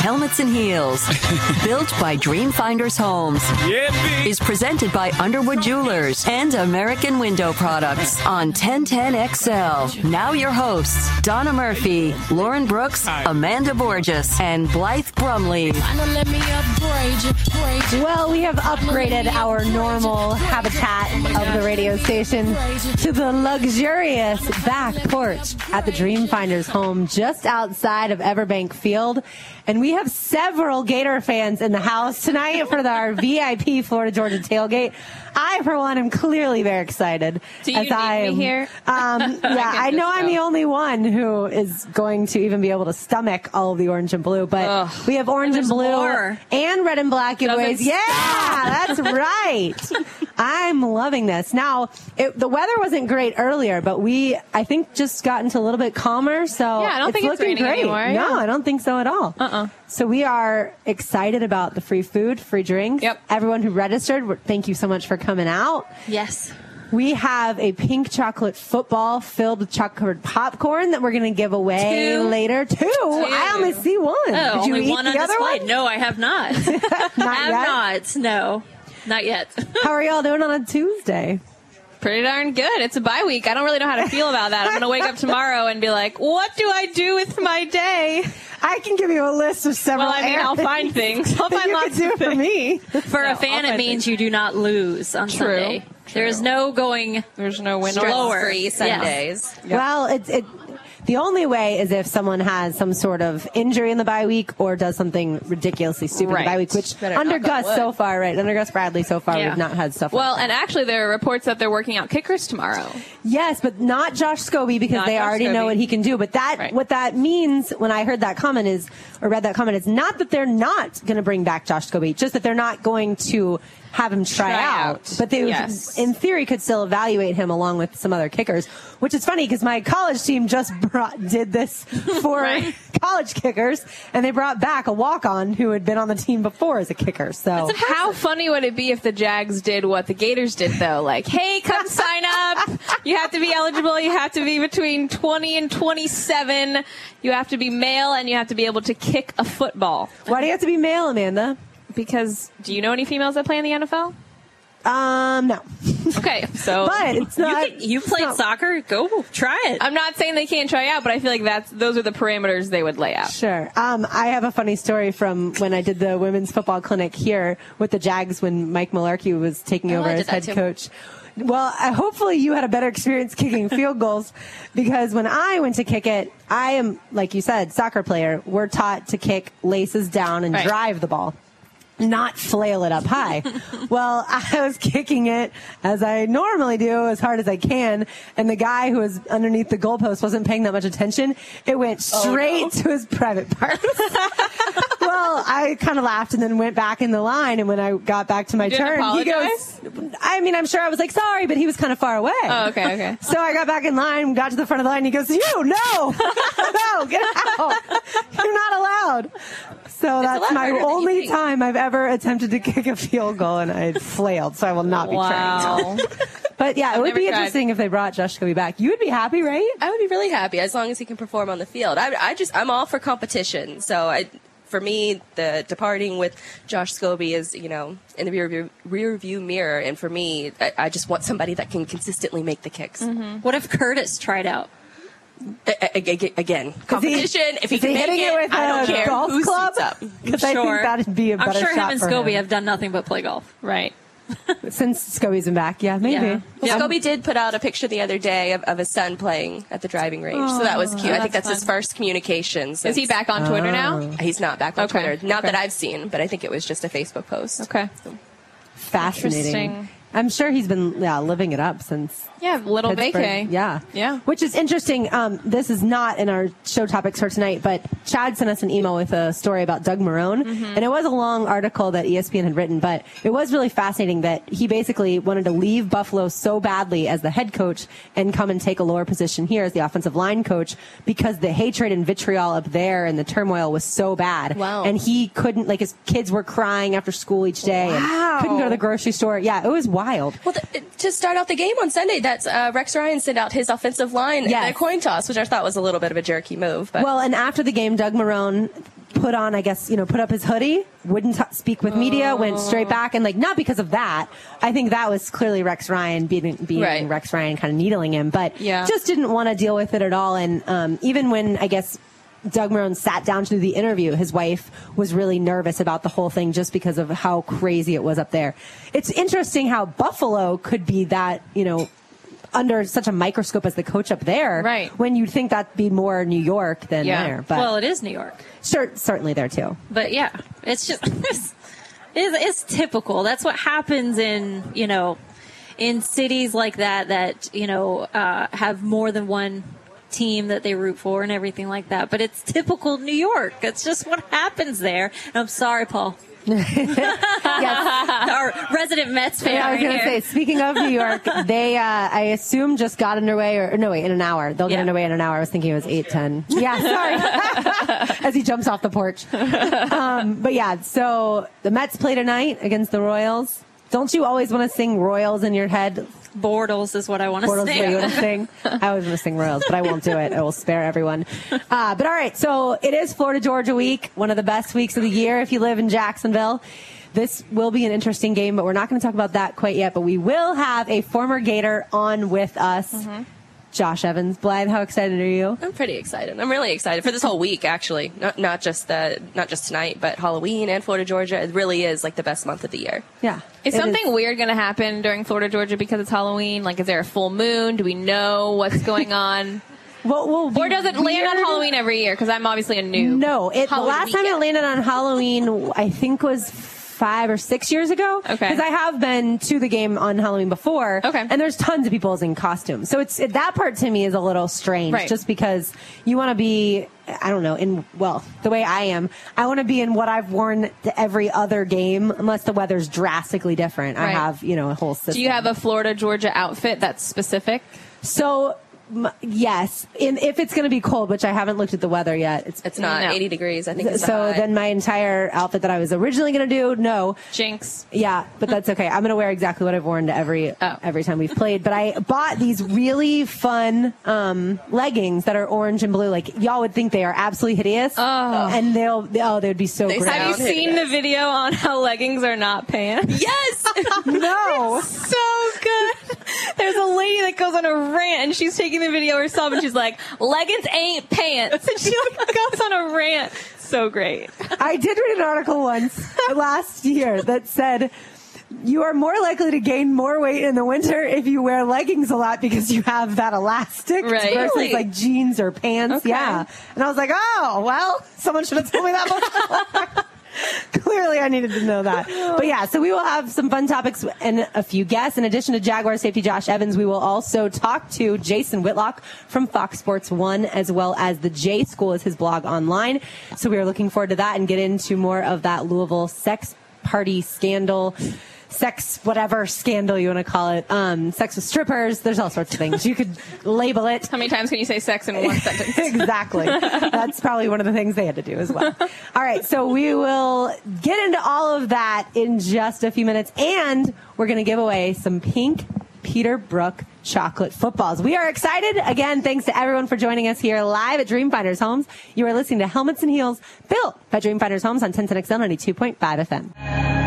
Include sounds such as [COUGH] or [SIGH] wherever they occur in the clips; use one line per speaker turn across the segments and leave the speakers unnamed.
Helmets and Heels, [LAUGHS] built by Dreamfinders Homes, is presented by Underwood Jewelers and American Window Products on 1010XL. Now your hosts, Donna Murphy, Lauren Brooks, Amanda Borges, and Blythe Brumley.
Well, we have upgraded our normal habitat of the radio station to the luxurious back porch at the Dreamfinders home just outside of Everbank Field. And we have several Gator fans in the house tonight for our VIP Florida Georgia tailgate. I, for one, am clearly very excited.
Do you
as
need
I
me here?
Um, [LAUGHS] yeah,
can
I know I'm the only one who is going to even be able to stomach all of the orange and blue, but
Ugh.
we have orange and
There's
blue
more.
and red and black giveaways. Yeah, that's [LAUGHS] right. I'm loving this. Now, it, the weather wasn't great earlier, but we, I think, just got into a little bit calmer. So
Yeah, I don't
it's
think it's
looking
raining
great.
anymore,
No,
yeah.
I don't think so at all.
Uh-uh.
So we are excited about the free food, free drinks.
Yep.
Everyone who registered, thank you so much for coming out.
Yes.
We have a pink chocolate football filled with chocolate popcorn that we're going to give away
Two.
later. Two. I only see one.
Oh,
Did you eat
one
the
on
other
display.
one?
No, I have not. [LAUGHS] [LAUGHS]
Not
I
yet?
have not. No, not yet.
How are y'all doing on a [LAUGHS] Tuesday?
Pretty darn good. It's a bye week. I don't really know how to feel about that. I'm going to wake up tomorrow and be like, what do I do with my day?
I can give you a list of several.
Well, I mean, I'll
errands
find things. I'll find
you
lots
can do
of
for me.
For
No,
a fan, it means
things.
you do not lose on
True.
Sunday. There is no going.
There's no win
Slower.
Free
Yes.
Sundays.
Well, it's it. The only way is if someone has some sort of injury in the bye week or does something ridiculously stupid in the bye week, which
Better
under Gus so far, right? Under Gus Bradley so far,
Yeah.
we've not had stuff.
Well,
like
and actually, there are reports that they're working out kickers tomorrow.
Yes, but not Josh Scobee because
Not
they
Josh
already know what he can do. But that
Right.
what that means when I heard that comment is or read that comment it's not that they're not going to bring back Josh Scobee, just that they're not going to have him try,
Try
out.
out.
But they
Yes.
in theory could still evaluate him along with some other kickers, which is funny because my college team just [LAUGHS] brought did this for
Right. [LAUGHS]
college kickers and they brought back a walk-on who had been on the team before as a kicker. So
How funny would it be if the Jags did what the Gators did, though? Like, hey, come [LAUGHS] sign up. You have to be eligible. You have to be between 20 and 27. You have to be male, and you have to be able to kick a football.
why do you have to be male, Amanda?
Because do you know any females that play in the NFL?
Um, no.
Okay, [LAUGHS] so
But it's not.
You, can- you played
not-
soccer? Go try it.
I'm not saying they can't try out, but I feel like that's those are the parameters they would lay out.
Sure. Um, I have a funny story from when I did the women's football clinic here with the Jags when Mike Mularkey was taking
Oh,
over as head
too.
coach. Well, I, hopefully you had a better experience kicking [LAUGHS] field goals because when I went to kick it, I am, like you said, soccer player. We're taught to kick laces down and
Right.
drive the ball. Not flail it up high. [LAUGHS] well, [LAUGHS] I was kicking it as I normally do, as hard as I can, and the guy who was underneath the goalpost wasn't paying that much attention. It went
Oh,
straight to his private parts. [LAUGHS] well, I kind of laughed and then went back in the line. And when I got back to my turn,
apologize?
he goes, I mean, I'm sure I was like, sorry, but he was kind of far away.
Oh, okay, okay.
So I got back in line, got to the front of the line. He goes, you, no, no, get out. You're not allowed. So that's my
harder than you
only time I've ever attempted to kick a field goal and I flailed. So I will not be trying.
Wow. [LAUGHS]
But yeah, it would be
tried.
interesting if they brought Josh Scobee back. You would be happy, right?
I would be really happy as long as he can perform on the field. I, I just I'm all for competition. So I, for me, the departing with Josh Scobee is you know in the rear view, rear view mirror, and for me, I, I just want somebody that can consistently make the kicks. Mm-hmm.
What if Curtis tried out?
Again, competition. if he can
he
make
hitting
it,
it with
I don't
a
care
golf
who
club?
suits up. [LAUGHS]
Because I think
Sure.
that'd be a better
I'm sure him and
for
Scobee
him.
have done nothing but play golf.
Right. [LAUGHS]
Since Scobee's been back, yeah, maybe.
Yeah.
Well, Scobee did put out a picture the other day of, of his son playing at the driving range, so that was oh, cute. I think
that's
that's his first communication.
Is he back on Twitter now? Oh.
He's not back on
Okay,
Twitter. Not
okay.
that I've seen, but I think it was just a Facebook post.
Okay.
Fascinating. I'm sure he's been yeah living it up since
Yeah, little
Pittsburgh.
vacay.
Yeah.
Yeah.
Which is interesting. Um, this is not in our show topics for tonight, but Chad sent us an email with a story about Doug Marrone.
Mm-hmm.
And it was a long article that ESPN had written, but it was really fascinating that he basically wanted to leave Buffalo so badly as the head coach and come and take a lower position here as the offensive line coach because the hatred and vitriol up there and the turmoil was so bad.
Wow.
And he couldn't, like, his kids were crying after school each day
Wow.
and couldn't go to the grocery store. Yeah, it was wild.
Well, th- to start out the game on Sunday, that's uh, Rex Ryan sent out his offensive line
Yes.
in a coin toss, which I thought was a little bit of a jerky move. But
Well, and after the game, Doug Marrone put on, I guess, you know, put up his hoodie, wouldn't t- speak with media, went straight
Oh.
back, and like not because of that. I think that was clearly Rex Ryan being, being
Right.
Rex Ryan, kind of needling him, but
Yeah.
just didn't want to deal with it at all. And um, even when I guess. Doug Marrone sat down to do the interview. His wife was really nervous about the whole thing just because of how crazy it was up there. It's interesting how Buffalo could be that, you know, under such a microscope as the coach up there.
Right.
When you'd think that'd be more New York than
Yeah.
there. But
well, it is New York.
Cer- certainly there too.
But yeah, it's just [LAUGHS] it's, it's typical. That's what happens in you know in cities like that that you know uh, have more than one team that they root for and everything like that. But it's typical New York. It's just what happens there. And I'm sorry, Paul.
Yes. [LAUGHS]
Our resident Mets fan.
Yeah, I was
right
going to say, speaking of New York, [LAUGHS] they, uh, I assume, just got underway, or, no, wait, in an hour. They'll get
Yeah.
underway in an hour. I was thinking it was 8, 10. Yeah, sorry. [LAUGHS] As he jumps off the porch. Um, but yeah, so the Mets play tonight against the Royals. Don't you always want to sing Royals in your head?
Bortles is what I want to
Bortles,
say.
what you sing? I was want to sing Royals, but I won't do it. I will spare everyone. Uh, but all right, so it is Florida Georgia week, one of the best weeks of the year if you live in Jacksonville. This will be an interesting game, but we're not going to talk about that quite yet. But we will have a former Gator on with us,
Mm-hmm.
Josh Evans. Blythe, how excited are you?
I'm pretty excited. I'm really excited for this whole week, actually. Not not just the not just tonight, but Halloween and Florida Georgia. It really is like the best month of the year.
Yeah.
Is
It
something weird going to happen during Florida Georgia because it's Halloween? Like, is there a full moon? Do we know what's going on? [LAUGHS]
Well, well,
or does it land on. Halloween every year? Because I'm obviously a noob.
No, it, the
Halloween
last time it landed on Halloween, I think was five or six years ago.
Okay.
Because I have been to the game on Halloween before.
Okay.
And there's tons of people in costumes. So it's it, that part to me is a little strange,
Right.
just because you want to be. I don't know. In well, the way I am, I want to be in what I've worn to every other game, unless the weather's drastically different. I have you know a whole system.
Do you have a Florida Georgia outfit that's specific?
So yes, in, if it's going to be cold, which I haven't looked at the weather yet. It's
It's not
No.
80 degrees. I think it's
so
high.
then my entire outfit that I was originally going to do, no.
Jinx.
Yeah, but that's okay. I'm going to wear exactly what I've worn to every
Oh.
every time we've played. But I bought these really fun um, leggings that are orange and blue. Like y'all would think they are absolutely hideous,
Oh.
and they'll oh they would be so
They
great.
Have you seen
hideous.
the video on how leggings are not pants?
yes. [LAUGHS]
no,
so good. There's a lady that goes on a rant and she's taking the video herself and she's like, leggings ain't pants. And she goes on a rant. So great.
I did read an article once last year that said. You are more likely to gain more weight in the winter if you wear leggings a lot because you have that elastic
Right.
versus
Really?
like jeans or pants.
Okay.
Yeah. And I was like, oh, well, someone should have told me that before. [LAUGHS] [LAUGHS] Clearly, I needed to know that. But yeah, so we will have some fun topics and a few guests. In addition to Jaguar safety Josh Evans, we will also talk to Jason Whitlock from Fox Sports One, as well as the J School is his blog online. So we are looking forward to that and get into more of that Louisville sex party scandal. Sex, whatever scandal you want to call it, um, sex with strippers. There's all sorts of things. You could label it.
How many times can you say sex in one [LAUGHS] sentence?
exactly. That's probably one of the things they had to do as well. All right, so we will get into all of that in just a few minutes, and we're going to give away some pink Peterbrook chocolate footballs. We are excited. Again, thanks to everyone for joining us here live at Dreamfinders Homes. You are listening to Helmets and Heels, built by Dreamfinders Homes on 1010XL 92.5 FM.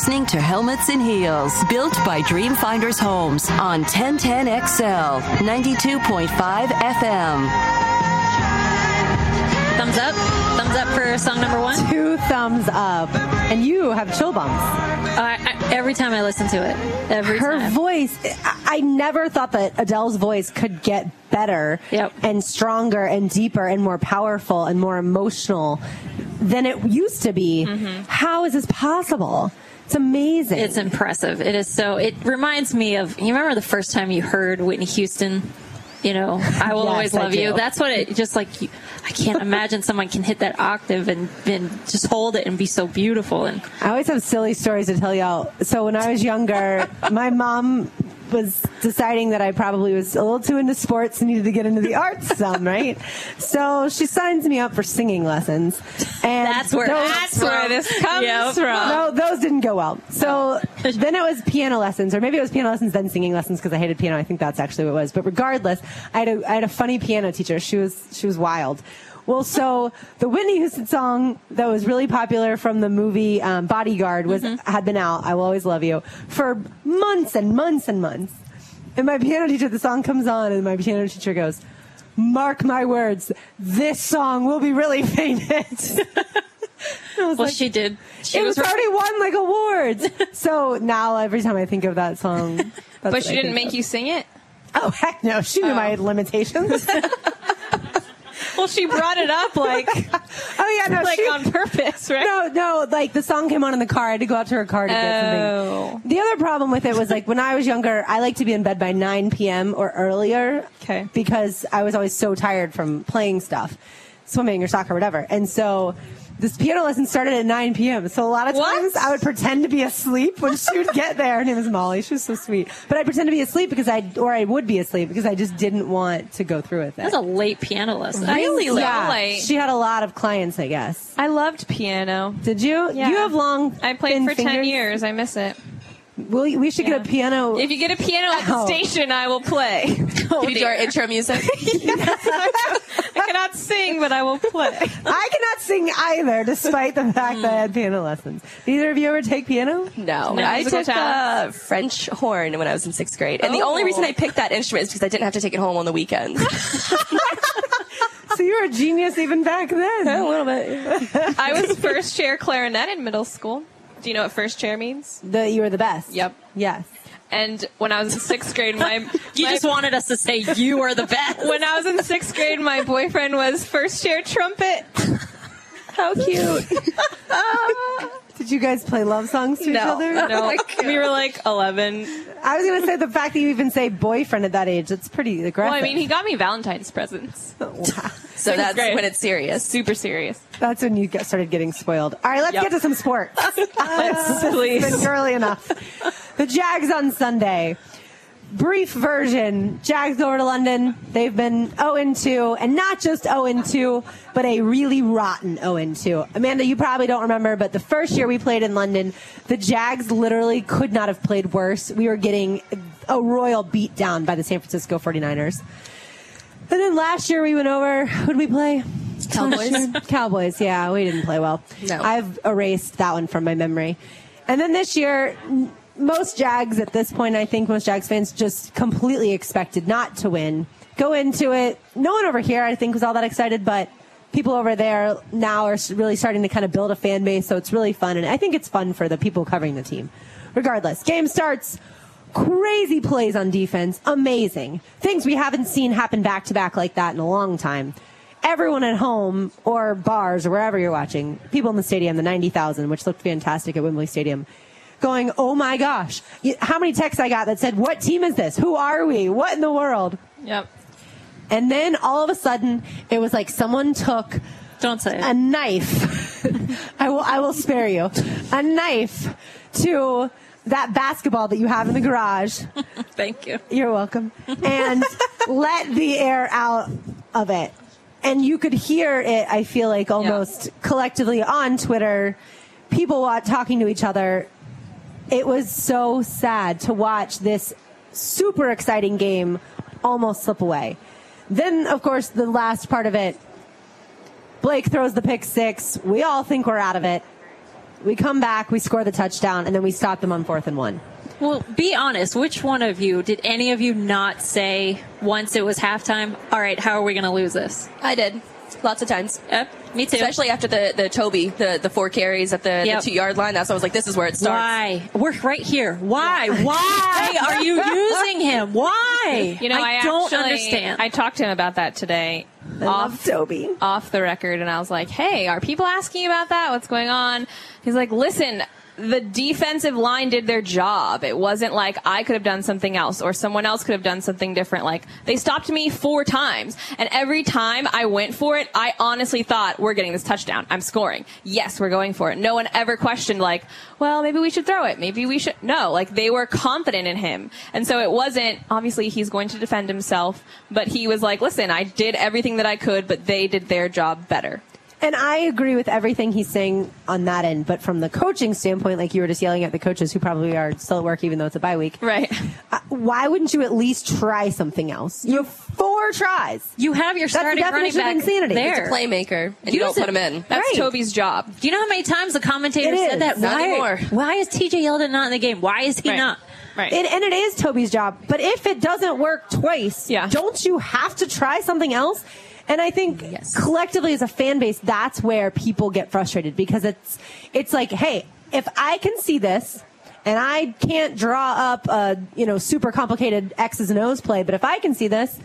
Listening to Helmets and Heels, built by Dreamfinders Homes on 1010XL 92.5 FM.
Thumbs up. Thumbs up for song number one. [LAUGHS]
Two thumbs up. And you have chill bumps.
I, I, every time I listen to it, every
her
time.
voice I I never thought that Adele's voice could get better
Yep.
and stronger and deeper and more powerful and more emotional than it used to be. Mm-hmm. How is this possible? It's amazing.
It's impressive. It is so. It reminds me of. You remember the first time you heard Whitney Houston you know, I will [LAUGHS]
Yes,
always love you. That's what it just like. You, I can't [LAUGHS] imagine someone can hit that octave and, and just hold it and be so beautiful. And
I always have silly stories to tell y'all. So when I was younger, my mom was deciding that I probably was a little too into sports and needed to get into the arts some, right? So she signs me up for singing lessons. And
That's where-
those-
That's where this [LAUGHS] comes
Yep.
from.
no, those didn't go well. So then it was piano lessons, or maybe it was piano lessons, then singing lessons because I hated piano. I think that's actually what it was. But regardless, I had a, I had a funny piano teacher. She was she was wild. Well, so the Whitney Houston song that was really popular from the movie um, Bodyguard was had been out. I will always love you for months and months and months. And my piano teacher, the song comes on, and my piano teacher goes, "Mark my words, this song will be really [LAUGHS] famous." [LAUGHS]
Well,
like,
she did. She
it
was
was already won like awards. [LAUGHS] so now every time I think of that song,
But she didn't make
of.
you sing it?
Oh heck no! She knew my limitations.
Well, she brought it up like [LAUGHS]
oh yeah, no,
like
she,
on purpose, right?
no, no. Like the song came on in the car. I had to go out to her car to get
Oh.
something. The other problem with it was like when I was younger, I like to be in bed by 9 p.m. or earlier.
Okay.
Because I was always so tired from playing stuff, swimming or soccer, or whatever. And so this piano lesson started at 9 p.m. So a lot of
What?
times I would pretend to be asleep when she would get there. Her name was Molly. She was so sweet. But I'd pretend to be asleep because I, or I would be asleep because I just didn't want to go through with it.
That's a late piano lesson.
Really
I-
late.
yeah.
late.
She had a lot of clients, I guess.
I loved piano.
Did you?
Yeah.
You have long.
I played for 10 years. I miss it.
We, we should get a piano.
If you get a piano at the station, I will play. [LAUGHS]
Can you do our intro music? [LAUGHS]
I cannot sing, but I will play.
I cannot sing either, despite the fact that I had piano lessons. Neither of you ever take piano?
No,
No
I took uh. French horn when I was in sixth grade, and the only
Oh.
reason I picked that instrument is because I didn't have to take it home on the weekends. [LAUGHS]
So you were a genius even back then.
a little bit.
I was first chair clarinet in middle school. Do you know what first chair means?
The, you were the best.
Yep.
Yes.
And when I was in sixth grade, my [LAUGHS]
You
my-
just wanted us to say you are the best.
when I was in sixth grade, my boyfriend was first chair trumpet. How cute! [LAUGHS]
Did you guys play love songs to each
No,
other?
no, oh we were like eleven.
I was going to say the fact that you even say boyfriend at that age, that's pretty aggressive.
Well, I mean, he got me Valentine's presents. [LAUGHS]
Wow.
So that's
grade.
when it's serious.
Super serious.
That's when you got, started getting spoiled. All right, let's
Yep.
get to some sports. [LAUGHS]
Ah, let's
It's
please.
been girly enough. The Jags on Sunday. Brief version. Jags go over to London. They've been 0 2, and not just 0 2, but a really rotten 0 2. Amanda, you probably don't remember, but the first year we played in London, the Jags literally could not have played worse. We were getting a royal beat down by the San Francisco 49ers. And then last year we went over, who'd we play?
Cowboys. [LAUGHS]
Cowboys, yeah, we didn't play well.
No.
I've erased that one from my memory. And then this year, most Jags at this point, I think most Jags fans just completely expected not to win. Go into it. No one over here, I think, was all that excited, but people over there now are really starting to kind of build a fan base, so it's really fun. And I think it's fun for the people covering the team. Regardless, game starts. Crazy plays on defense. Amazing. Things we haven't seen happen back to back like that in a long time everyone at home or bars or wherever you're watching, people in the stadium, the 90,000, which looked fantastic at Wembley Stadium, going, oh my gosh. How many texts I got that said, what team is this? Who are we? What in the world?
Yep.
And then all of a sudden, it was like someone took
Don't say it.
a knife. [LAUGHS] I will, I will spare you. A knife to that basketball that you have in the garage. [LAUGHS]
Thank you.
You're welcome. And [LAUGHS] let the air out of it. And you could hear it, I feel like, almost collectively on Twitter, people talking to each other. It was so sad to watch this super exciting game almost slip away. Then, of course, the last part of it, Blake throws the pick six. We all think we're out of it. We come back, we score the touchdown, and then we stop them on fourth and one.
Well, be honest. Which one of you did any of you not say once it was halftime? All right, how are we going to lose this?
I did. Lots of times.
Yep, me too.
Especially after the, the Toby, the, the four carries at the,
Yep.
the two yard line. That's why I was like, this is where it starts.
Why? We're right here. Why? Why [LAUGHS] are you using him? Why?
You know, I,
don't
actually-
understand.
I talked to him about that today.
I love Toby.
off the record and I was like, "Hey, are people asking about that? What's going on?" He's like, "Listen, the defensive line did their job. It wasn't like I could have done something else or someone else could have done something different. Like they stopped me four times and every time I went for it, I honestly thought we're getting this touchdown. I'm scoring. Yes, we're going for it. No one ever questioned like, well, maybe we should throw it. Maybe we should. No, like they were confident in him. And so it wasn't, obviously he's going to defend himself, but he was like, listen, I did everything that I could, but they did their job better.
And I agree with everything he's saying on that end. But from the coaching standpoint, like you were just yelling at the coaches who probably are still at work, even though it's a bye week.
Right.
Uh, why wouldn't you at least try something else? You have four tries.
You have your
That's the
starting running
definition of
back
insanity.
there.
He's a playmaker, and you
Use
don't put him in.
That's
Right.
Toby's job.
Do you know how many times the commentator
It
said
is.
that?
Not
why,
anymore.
why is TJ Yeldon not in the game? Why is he
Right.
not?
Right.
It, and it is Toby's job. But if it doesn't work twice,
Yeah.
don't you have to try something else? And I think
Yes.
collectively as a fan base, that's where people get frustrated because it's it's like, hey, if I can see this and I can't draw up a you know super complicated X's and O's play, but if I can see this,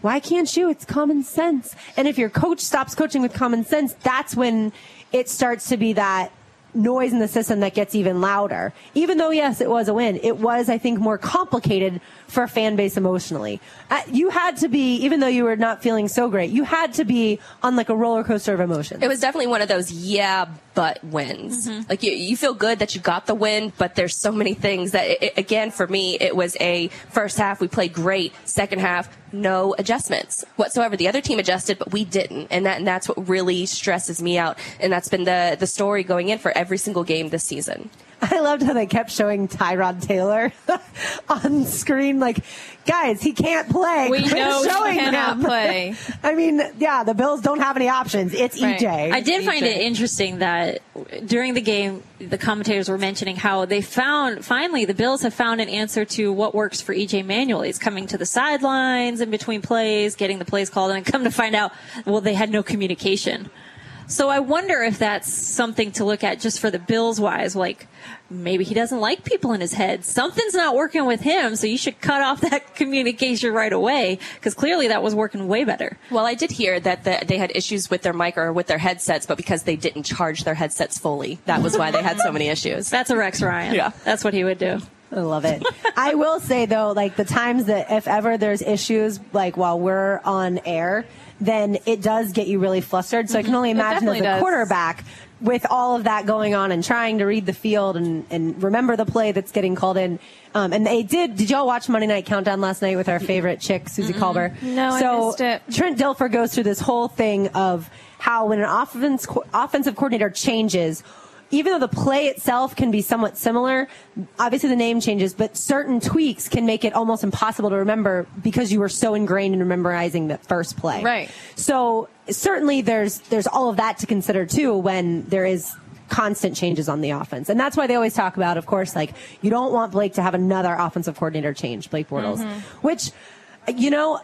why can't you? It's common sense. And if your coach stops coaching with common sense, that's when it starts to be that noise in the system that gets even louder. Even though, yes, it was a win, it was, I think, more complicated for a fan base emotionally. Uh, you had to be, even though you were not feeling so great, you had to be on like a roller coaster of emotions.
It was definitely one of those yeah, but wins. Like you, you feel good that you got the win, but there's so many things that, it, again, for me, it was a first half we played great, second half no adjustments whatsoever. The other team adjusted, but we didn't, and that and that's what really stresses me out. And that's been the the story going in for every single game this season.
I loved how they kept showing Tyrod Taylor [LAUGHS] on screen. Like, guys, he can't play.
We
Quit
know he
showing
cannot
him. [LAUGHS]
play.
I mean, yeah, the Bills don't have any options. It's
Right.
EJ.
I did find
DJ.
it interesting that during the game, the commentators were mentioning how they found finally the Bills have found an answer to what works for EJ Manuel. He's coming to the sidelines in between plays, getting the plays called, and come to find out, well, they had no communication. So I wonder if that's something to look at just for the Bills wise. Like maybe he doesn't like people in his head. Something's not working with him, so you should cut off [LAUGHS] that communication right away because clearly that was working way better.
Well, I did hear that the, they had issues with their mic or with their headsets, but because they didn't charge their headsets fully, that was why they had so many issues.
That's a Rex Ryan.
Yeah.
That's what he would do.
I love it. I will say though, like the times that if ever there's issues, like while we're on air, then it does get you really flustered. So I can only imagine as a
does.
quarterback with all of that going on and trying to read the field and, and remember the play that's getting called in. Um, and they did. Did y'all watch Monday Night Countdown last night with our favorite chick, Suzy Kolber?
No, I
so
missed it.
Trent Dilfer goes through this whole thing of how when an offense, offensive coordinator changes, even though the play itself can be somewhat similar, obviously the name changes, but certain tweaks can make it almost impossible to remember because you were so ingrained in memorizing the first play.
Right.
So certainly there's there's all of that to consider too when there is constant changes on the offense. And that's why they always talk about, of course, like you don't want Blake to have another offensive coordinator change, Blake Bortles, mm-hmm. which, you know,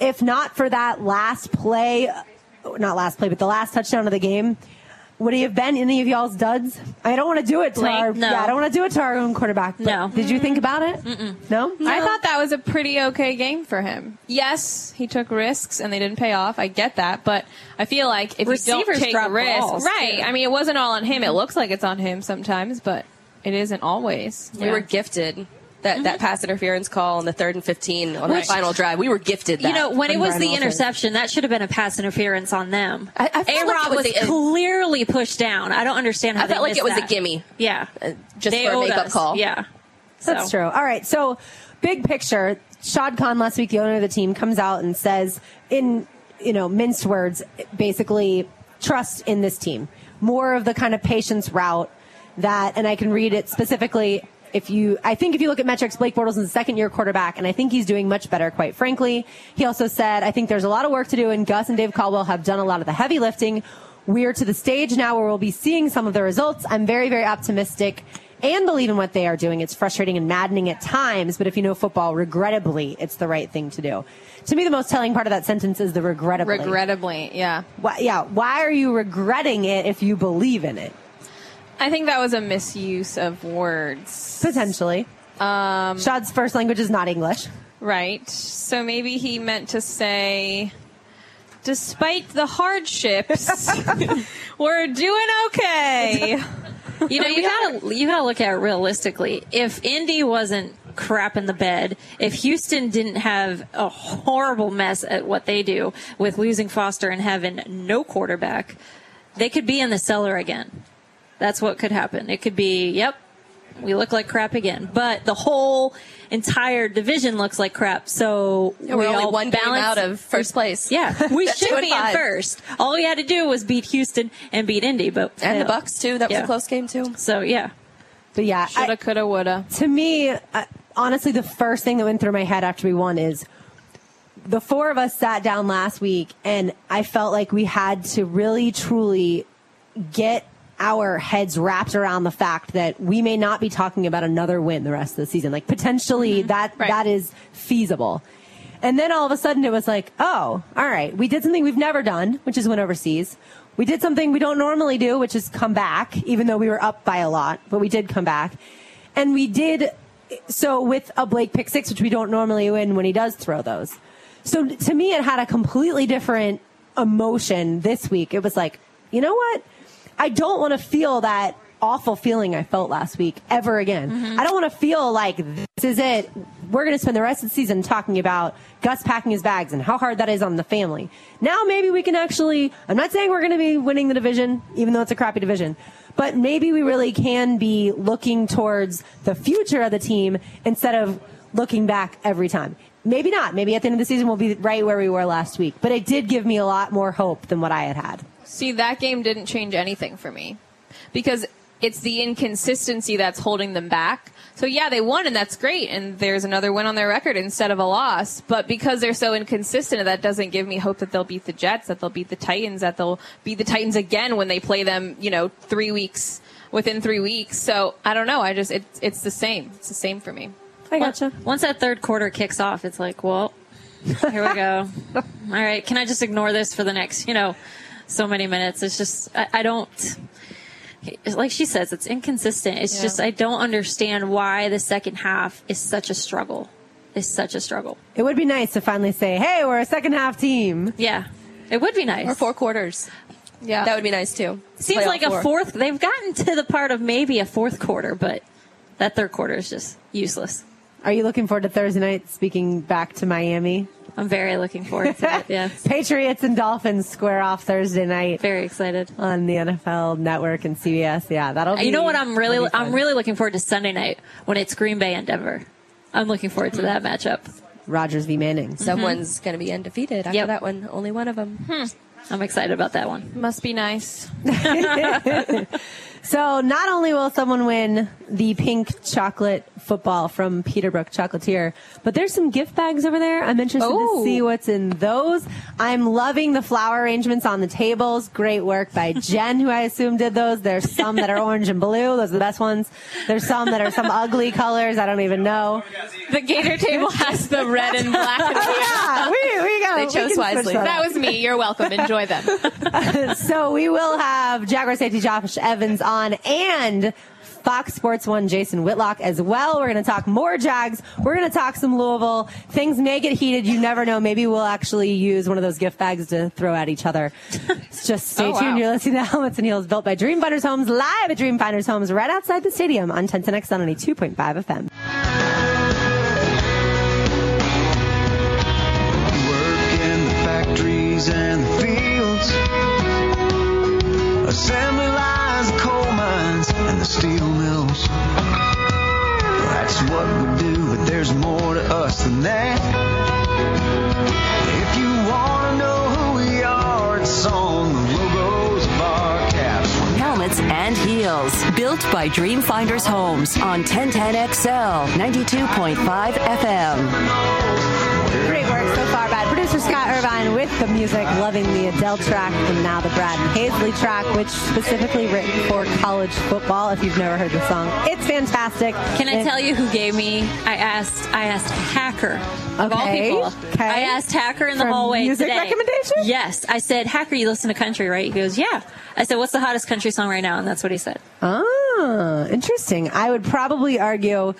if not for that last play, not last play, but the last touchdown of the game, would he have been any of y'all's duds? I don't want to do it to
Blake?
our
No.
yeah, I don't want to do it to our own quarterback. but
No.
Did you think about it? No.
I thought that was a pretty okay game for him. Yes, he took risks and they didn't pay off. I get that, but I feel like if
Receivers
you don't take risks,
balls,
right?
too.
I mean, it wasn't all on him. It looks like it's on him sometimes, but it isn't always.
We were gifted that, that pass interference call on the third and 15 on
Which-
that final drive. We were gifted that.
You know, when it was
Bryan
the
Walters.
interception, that should have been a pass interference on them.
I- I felt like was
was
a-
clearly pushed down. I don't understand how
I
they
felt like it was a
that.
gimme.
Yeah,
Uh, just
They
for a
owed
makeup
us.
call.
Yeah,
That's true. All right. So, big picture. Shad Khan last week, the owner of the team, comes out and says, in you know minced words, basically trust in this team. More of the kind of patience route that, and I can read it specifically. If you, I think if you look at metrics, Blake Bortles is a second year quarterback, and I think he's doing much better, quite frankly. He also said, I think there's a lot of work to do, and Gus and Dave Caldwell have done a lot of the heavy lifting. We're to the stage now where we'll be seeing some of the results. I'm very, very optimistic and believe in what they are doing. It's frustrating and maddening at times, but if you know football, regrettably, it's the right thing to do. To me, the most telling part of that sentence is the regrettably.
Regrettably, yeah.
Why, yeah. Why are you regretting it if you believe in it?
I think that was a misuse of words.
Potentially. Um, Shad's first language is not English.
Right. So maybe he meant to say, despite the hardships, [LAUGHS] we're doing okay.
you know, you gotta you gotta look at it realistically. If Indy wasn't crap in the bed, if Houston didn't have a horrible mess at what they do with losing Foster and having no quarterback, they could be in the cellar again. That's what could happen. It could be, yep, we look like crap again. But the whole entire division looks like crap. So
yeah, we're
we
only
all
one
balance,
game out of first place.
Yeah, [LAUGHS] we should be in first. All we had to do was beat Houston and beat Indy, but
and the Bucks too. That was
yeah.
a close game too.
So yeah,
but yeah,
shoulda, coulda, woulda.
To me, uh, honestly, the first thing that went through my head after we won is the four of us sat down last week, and I felt like we had to really, truly get our heads wrapped around the fact that we may not be talking about another win the rest of the season. Like potentially mm-hmm. that right. that is feasible. And then all of a sudden it was like, oh, all right, we did something we've never done, which is win overseas. We did something we don't normally do, which is come back, even though we were up by a lot, but we did come back. And we did so with a Blake pick six, which we don't normally win when he does throw those. So to me, it had a completely different emotion this week. It was like, you know what? I don't want to feel that awful feeling I felt last week ever again. Mm-hmm. I don't want to feel like this is it. We're going to spend the rest of the season talking about Gus packing his bags and how hard that is on the family. Now maybe we can actually, I'm not saying we're going to be winning the division, even though it's a crappy division, but maybe we really can be looking towards the future of the team instead of looking back every time. Maybe not. Maybe at the end of the season we'll be right where we were last week. But it did give me a lot more hope than what I had had.
See, that game didn't change anything for me because it's the inconsistency that's holding them back. So yeah, they won and that's great. And there's another win on their record instead of a loss. But because they're so inconsistent, that doesn't give me hope that they'll beat the Jets, that they'll beat the Titans, that they'll beat the Titans again when they play them, you know, three weeks within three weeks. So I don't know. I just, it's, it's the same. It's the same for me.
I gotcha.
Once that third quarter kicks off, it's like, well, here we go. [LAUGHS] All right. Can I just ignore this for the next, you know, so many minutes. It's just I, I don't like she says, it's inconsistent. It's yeah. just I don't understand why the second half is such a struggle. Is such a struggle.
It would be nice to finally say, "Hey, we're a second half team."
Yeah, it would be nice.
Or four quarters. Yeah, that would be nice too.
Seems like a fourth. They've gotten to the part of maybe a fourth quarter, but that third quarter is just useless.
Are you looking forward to Thursday night? Speaking back to Miami.
I'm very looking forward to it. [LAUGHS] Yeah.
Patriots and Dolphins square off Thursday night.
Very excited
on the NFL Network and CBS. Yeah, that'll. Be,
you know what? I'm really I'm really looking forward to Sunday night when it's Green Bay and Denver. I'm looking forward to that matchup.
Rodgers v Manning.
Someone's mm-hmm. going to be undefeated after yep. that one. Only one of them.
Hmm. I'm excited about that one.
Must be nice. [LAUGHS] [LAUGHS]
so not only will someone win the pink chocolate football from Peterbrook Chocolatier, but there's some gift bags over there. I'm interested to see oh. what's in those. I'm loving the flower arrangements on the tables. Great work by [LAUGHS] Jen, who I assume did those. There's some that are orange and blue. Those are the best ones. There's some that are some ugly colors. I don't even know.
The Gator table has the red and black. And oh,
yeah, we, we got
They chose wisely.
That was me. You're welcome. Enjoy enjoy
them. [LAUGHS] so we will have Jaguar safety Josh Evans on and Fox Sports One Jason Whitlock as well. We're going to talk more Jags. We're going to talk some Louisville. Things may get heated. You never know. Maybe we'll actually use one of those gift bags to throw at each other. [LAUGHS] Just stay oh, tuned. Wow. You're listening to Helmets and Heels built by Dreamfinders Homes live at Dreamfinders Homes right outside the stadium on 1010X on 2.5 FM. Us than that. If you want to know who we are, it's on the logos of our caps. Helmets and heels, built by Dreamfinders Homes on 1010XL 92.5 FM. Great work so far, bad producer Scott Irvine with the music, loving the Adele track and now the Brad Paisley track, which specifically written for college football. If you've never heard the song, it's fantastic.
Can I tell you who gave me? I asked. I asked Hacker of
okay.
all people. Okay. I asked Hacker in the
for
hallway
music
today.
recommendation.
Yes, I said Hacker. You listen to country, right? He goes, Yeah. I said, What's the hottest country song right now? And that's what he said.
Ah, interesting. I would probably argue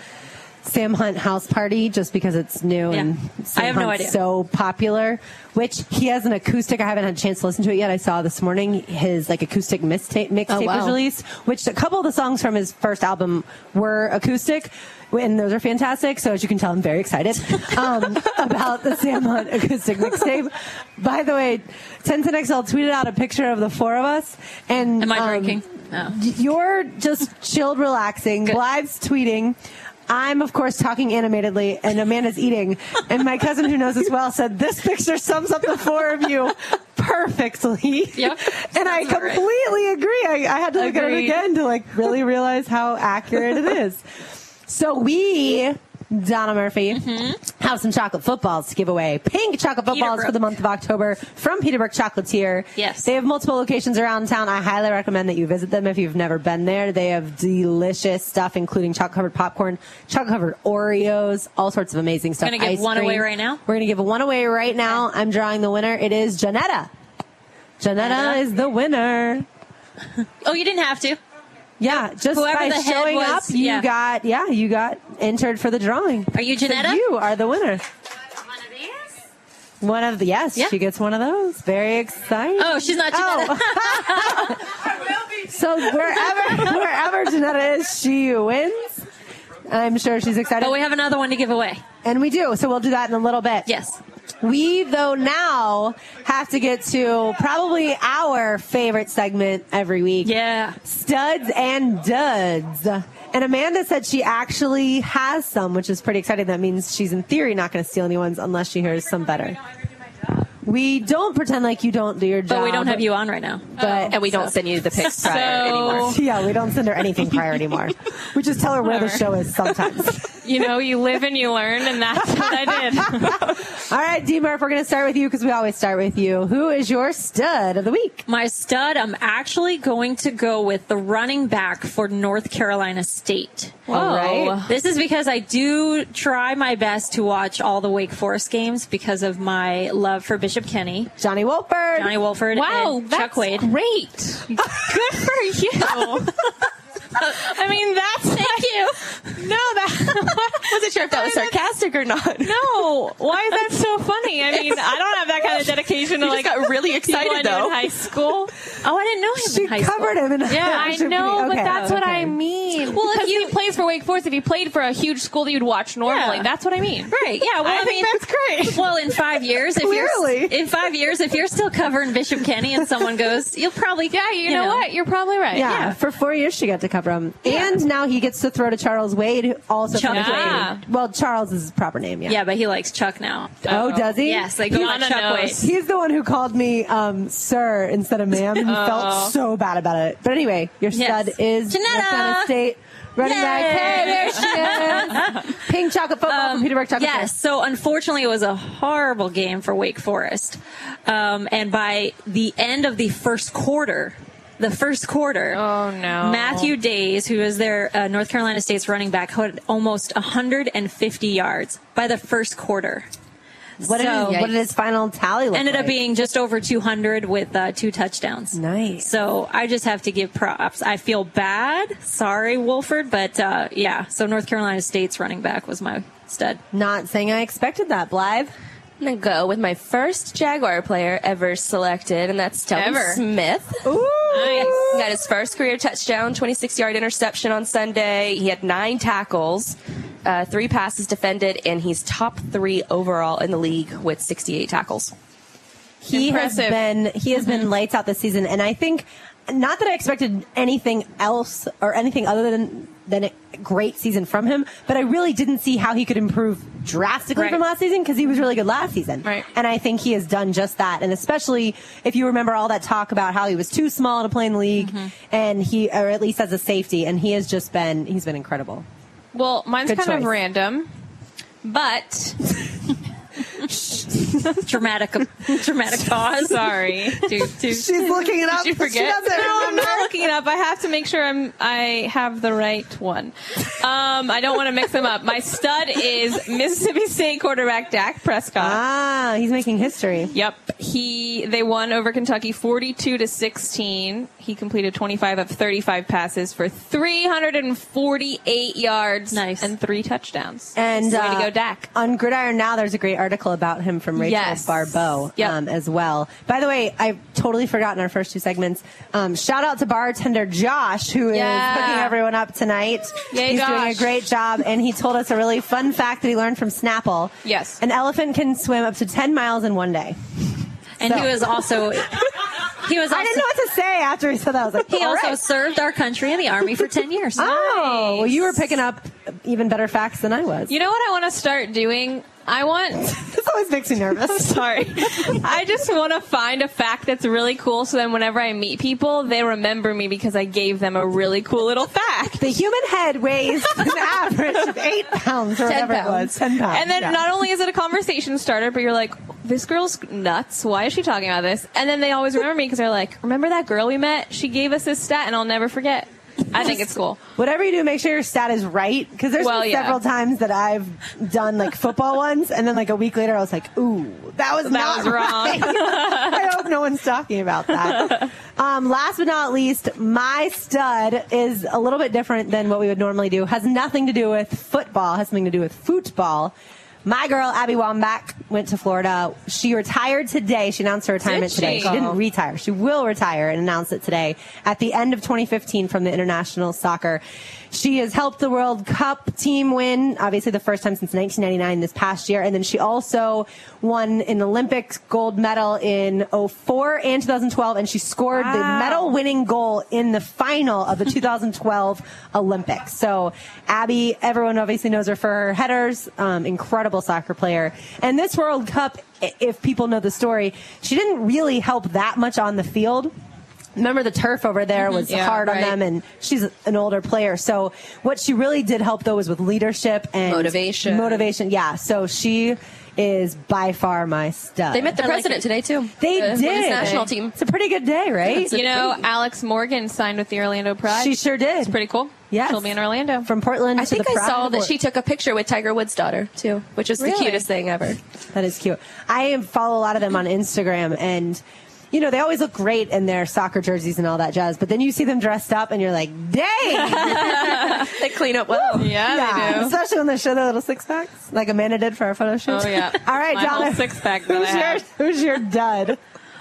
Sam Hunt House Party just because it's new
Yeah.
and Sam
I have no
Hunt's
idea.
so popular. Which he has an acoustic. I haven't had a chance to listen to it yet. I saw this morning his like acoustic mixtape mixtape
Oh, wow.
was released, which a couple of the songs from his first album were acoustic. And those are fantastic. So as you can tell, I'm very excited [LAUGHS] um, about the Sam Hunt acoustic mixtape. By the way, 1010XL tweeted out a picture of the four of us. And
Am I
um,
drinking? No.
you're just chilled, relaxing. Blythe's tweeting. I'm, of course, talking animatedly, and Amanda's eating. And my cousin, who knows as well, said, This picture sums up the four of you perfectly.
Yep.
And I
about right.
completely agree. I, I had to look at it again to like really realize how accurate it is. So we, Donna Murphy, mm-hmm. have some chocolate footballs to give away. Pink chocolate footballs for the month of October from Peterbrook Chocolatier.
Yes.
They have multiple locations around town. I highly recommend that you visit them if you've never been there. They have delicious stuff, including chocolate covered popcorn, chocolate covered Oreos, all sorts of amazing stuff.
We're Gonna give
Ice
one
cream.
away right now?
We're going to give one away right now. I'm drawing the winner. It is Janetta. Janetta
Janetta?
is the winner. [LAUGHS]
Oh, you didn't have to.
Yeah, just
Whoever
by
the
showing
was,
up, you
yeah.
got yeah, you got entered for the drawing.
Are you Janetta?
So you are the winner. One of these. One of the yes,
Yeah.
she gets one of those. Very exciting.
Oh, she's not Janetta. Oh. [LAUGHS]
So wherever wherever Janetta is, she wins. I'm sure she's excited.
But we have another one to give away.
and we do. So we'll do that in a little bit.
Yes.
We, though, now have to get to probably our favorite segment every week.
Yeah.
Studs and duds. And Amanda said she actually has some, which is pretty exciting. That means she's in theory not going to steal anyone's unless she hears some better. We don't pretend like you don't do your job.
But we don't have you on right now.
But
And we don't send you the pics prior anymore.
yeah, we don't send her anything prior anymore. We just tell her where the show is sometimes. [LAUGHS]
You know, you live and you learn, and that's what I did. [LAUGHS]
All right, D Murph, we're going to start with you because we always start with you. Who is your stud of the week?
My stud, I'm actually going to go with the running back for North Carolina State.
All right.
This is because I do try my best to watch all the Wake Forest games because of my love for Bishop Kenny,
Johnny Wolford.
Johnny Wolford,
Wow,
and
that's
Chuck Wade.
great. [LAUGHS] Good for you. [LAUGHS] [LAUGHS] I mean, that's
Thank you.
no, that [LAUGHS]
Wasn't sure if that was sarcastic or not.
no. Why is that so funny? I [LAUGHS] mean, I don't have that kind of dedication to like
just got really excited though.
in high school.
Oh, I didn't know him
She
in high
covered
school.
him in
Yeah, I
should be-
know, but
okay,
that's what
okay.
I mean.
Well, if you-
he plays for Wake Forest, if he played for a huge school that you'd watch normally,
Yeah.
that's what I mean.
Right. Yeah. Well, I,
I think
mean,
that's great.
Well, in five years, if
Clearly.
you're in five years, if you're still covering Bishop Kenny and someone goes, you'll probably
Yeah, you, know, what? You're probably right.
Yeah, for four years she got to cover him, and now he gets to throw to Charles Wade, also
Chuck
from the
Wade.
Wade. Well, Charles is his proper name. Yeah.
Yeah, but he likes Chuck now.
Oh, does he?
Yes, they go by
Donna
Chuck
knows.
Wade.
He's the one who called me um, sir instead of ma'am, and he felt so bad about it. But anyway, your
Yes.
stud is
Janetta!
North Carolina State running back.
Yay!
Hey, there she is. [LAUGHS] Pink chocolate football from Peterbrook Chocolate.
Yes. So unfortunately, it was a horrible game for Wake Forest. Um, and by the end of the first quarter, the first quarter,
Oh, no.
Matthew Dayes, who is their uh, North Carolina State's running back, had almost 150 yards by the first quarter.
What did,
So-
his, what did his final tally look
Ended
like?
up being just over 200 with uh, two touchdowns.
Nice.
So I just have to give props. I feel bad. Sorry, Wolford, but uh, yeah. So North Carolina State's running back was my stud.
Not saying I expected that, Blythe.
I'm gonna go with my first Jaguar player ever selected, and that's Telvin
Ever.
Smith.
Ooh.
Nice.
He got his first career touchdown, 26 yard interception on Sunday. He had nine tackles, uh, three passes defended, and he's top three overall in the league with 68 tackles.
he
Impressive.
has been he has been lights out this season and i think not that i expected anything else or anything other than than a great season from him but i really didn't see how he could improve drastically
Right.
from last season because he was really good last season
Right.
and i think he has done just that and especially if you remember all that talk about how he was too small to play in the league mm-hmm. and he or at least as a safety and he has just been he's been incredible
Well, mine's
Good
kind
choice.
of random, but [LAUGHS] [LAUGHS]
Dramatic, dramatic pause.
sorry.
to, to,
she's looking it up
Did you forget?
She doesn't
no, I'm not looking it up. I have to make sure I'm I have the right one. Um, I don't want to mix them up. My stud is Mississippi State quarterback Dak Prescott.
ah he's making history
Yep. he they won over Kentucky 42 to 16. He completed 25 of 35 passes for 348 yards
Nice.
and three touchdowns.
And
way
uh,
to go, Dak.
On Gridiron Now, there's a great article about him from Rachel
Yes.
Baribeau
Yep.
um, as well. By the way, I've totally forgot in our first two segments. Um, shout out to bartender Josh, who is
Yeah.
hooking everyone up tonight.
Yay,
He's doing a great job, and he told us a really fun fact that he learned from Snapple.
Yes.
An elephant can swim up to 10 miles in one day.
And
So- [LAUGHS]
he was also he was also,
I didn't know what to say after he said that. I was like,
he also
right."
served our country in the army for 10 years.
Oh, well, you were picking up even better facts than I was.
You know what I want to start doing? I want [LAUGHS]
this always makes me nervous. [LAUGHS]
Sorry. I just want to find a fact that's really cool so then whenever I meet people, they remember me because I gave them a really cool little fact.
The human head weighs an [LAUGHS] average of eight pounds or whatever it was. Ten pounds.
And then
yeah.
not only is it a conversation starter, but you're like, this girl's nuts. Why is she talking about this? And then they always remember me because they're like, remember that girl we met? She gave us this stat and I'll never forget. I think it's cool.
Whatever you do, make sure your stat is right. Because there's
Well,
been
yeah.
several times that I've done like football [LAUGHS] ones, and then like a week later, I was like, "Ooh, that was not
was wrong."
right." [LAUGHS] I hope no one's talking about that. [LAUGHS] Um, last but not least, my stud is a little bit different than what we would normally do. Has nothing to do with football. Has something to do with football. My girl Abby Wambach went to Florida. She retired today. She announced her retirement
she?
today. She didn't oh. retire. She will retire and announce it today at the end of 2015 from the international soccer. She has helped the World Cup team win, obviously the first time since 1999 this past year. And then she also won an Olympics gold medal in 04 and 2012. And she scored the medal winning goal in the final of the 2012 [LAUGHS] Olympics. So Abby, everyone obviously knows her for her headers, um, incredible soccer player. And this World Cup, if people know the story, she didn't really help that much on the field. Remember the turf over there mm-hmm. was
Yeah,
hard on
right.
them and she's an older player. So what she really did help though was with leadership and
Motivation.
Motivation, yeah. So she is by far my stuff.
They met the
I
president
it.
today too.
They
the
did.
women's national team.
It's a pretty good day, right?
You know, Alex Morgan signed with the Orlando Pride.
She sure did.
It's pretty cool.
Yeah,
She'll be in Orlando.
From Portland
I
to
think
the
I
Pride
saw that she took a picture with Tiger Woods' daughter too, which is the cutest thing ever.
That is cute. I follow a lot of them on Instagram and you know, they always look great in their soccer jerseys and all that jazz, but then you see them dressed up and you're like, dang! [LAUGHS]
They clean up well.
yeah, they do.
Especially when they show their little six packs, like Amanda did for our photo shoot.
Oh, yeah. [LAUGHS]
All right,
My
Donna.
six-pack
Who's your, who's your dud?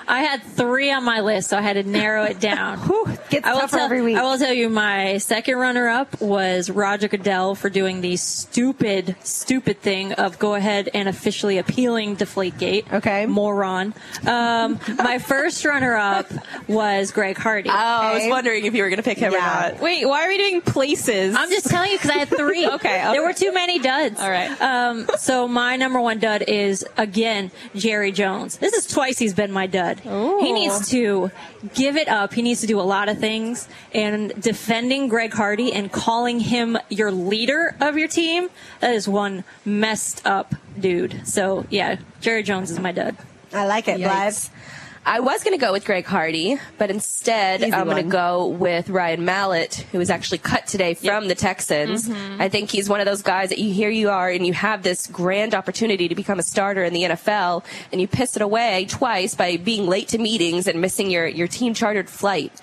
I had three on my list, so I had to narrow it down. [LAUGHS]
Whew, gets
I will,
tougher
tell,
every week.
I will tell you, my second runner up was Roger Goodell for doing the stupid, stupid thing of go ahead and officially appealing Deflategate.
Okay.
Moron. Um, [LAUGHS] my first runner up was Greg Hardy.
Oh, I was wondering if you were going to pick him
Yeah.
or not.
Wait, why are we doing places?
I'm just telling you because I had three. [LAUGHS]
Okay, okay.
There were too many duds.
All right.
Um, so my number one dud is again Jerry Jones. This is twice he's been my dud. He needs to give it up. He needs to do a lot of things. And defending Greg Hardy and calling him your leader of your team, that is one messed up dude. So yeah, Jerry Jones is my dud.
I like it, Blythe.
Yikes. I was going to go with Greg Hardy, but instead
Easy
I'm going to go with Ryan Mallett, who was actually cut today from the Texans.
Mm-hmm.
I think he's one of those guys that you here you are and you have this grand opportunity to become a starter in the NFL, and you piss it away twice by being late to meetings and missing your, your team chartered flight.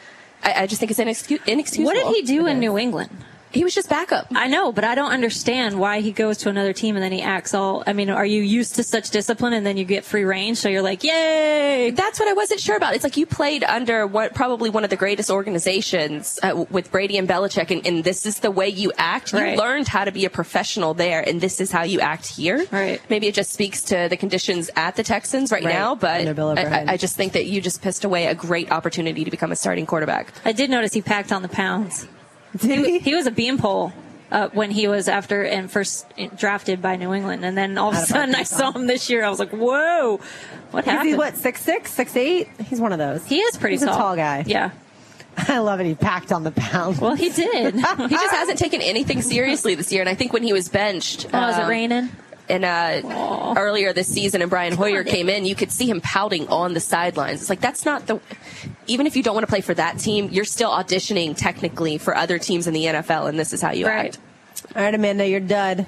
I, I just think it's inexcu- inexcusable.
What did he do in New England?
He was just backup.
I know, but I don't understand why he goes to another team and then he acts all. I mean, are you used to such discipline and then you get free range? So you're like, yay!
That's what I wasn't sure about. It's like you played under what probably one of the greatest organizations uh, with Brady and Belichick, and, and this is the way you act.
Right.
You learned how to be a professional there, and this is how you act here.
Right.
Maybe it just speaks to the conditions at the Texans right,
Right.
now, but
Under Bill
I,
O'Brien.
I- I just think that you just pissed away a great opportunity to become a starting quarterback.
I did notice he packed on the pounds.
Did he? [LAUGHS]
He was a beanpole. Uh, when he was after and first drafted by New England, and then all of a sudden I saw him this year. I was like, "Whoa, what
Is
happened?"
he what, six six, six eight? He's one of those.
He is pretty
He's
tall.
a tall guy.
Yeah. [LAUGHS]
I love it. He packed on the pound.
Well, he did. [LAUGHS]
He just hasn't taken anything seriously this year, and I think when he was benched,
Oh, is it
um,
raining?
And uh, earlier this season, and Brian Hoyer came in, you could see him pouting on the sidelines. It's like that's not the. Even if you don't want to play for that team, you're still auditioning technically for other teams in the NFL, and this is how you
Right.
act.
All right, Amanda, you're dud.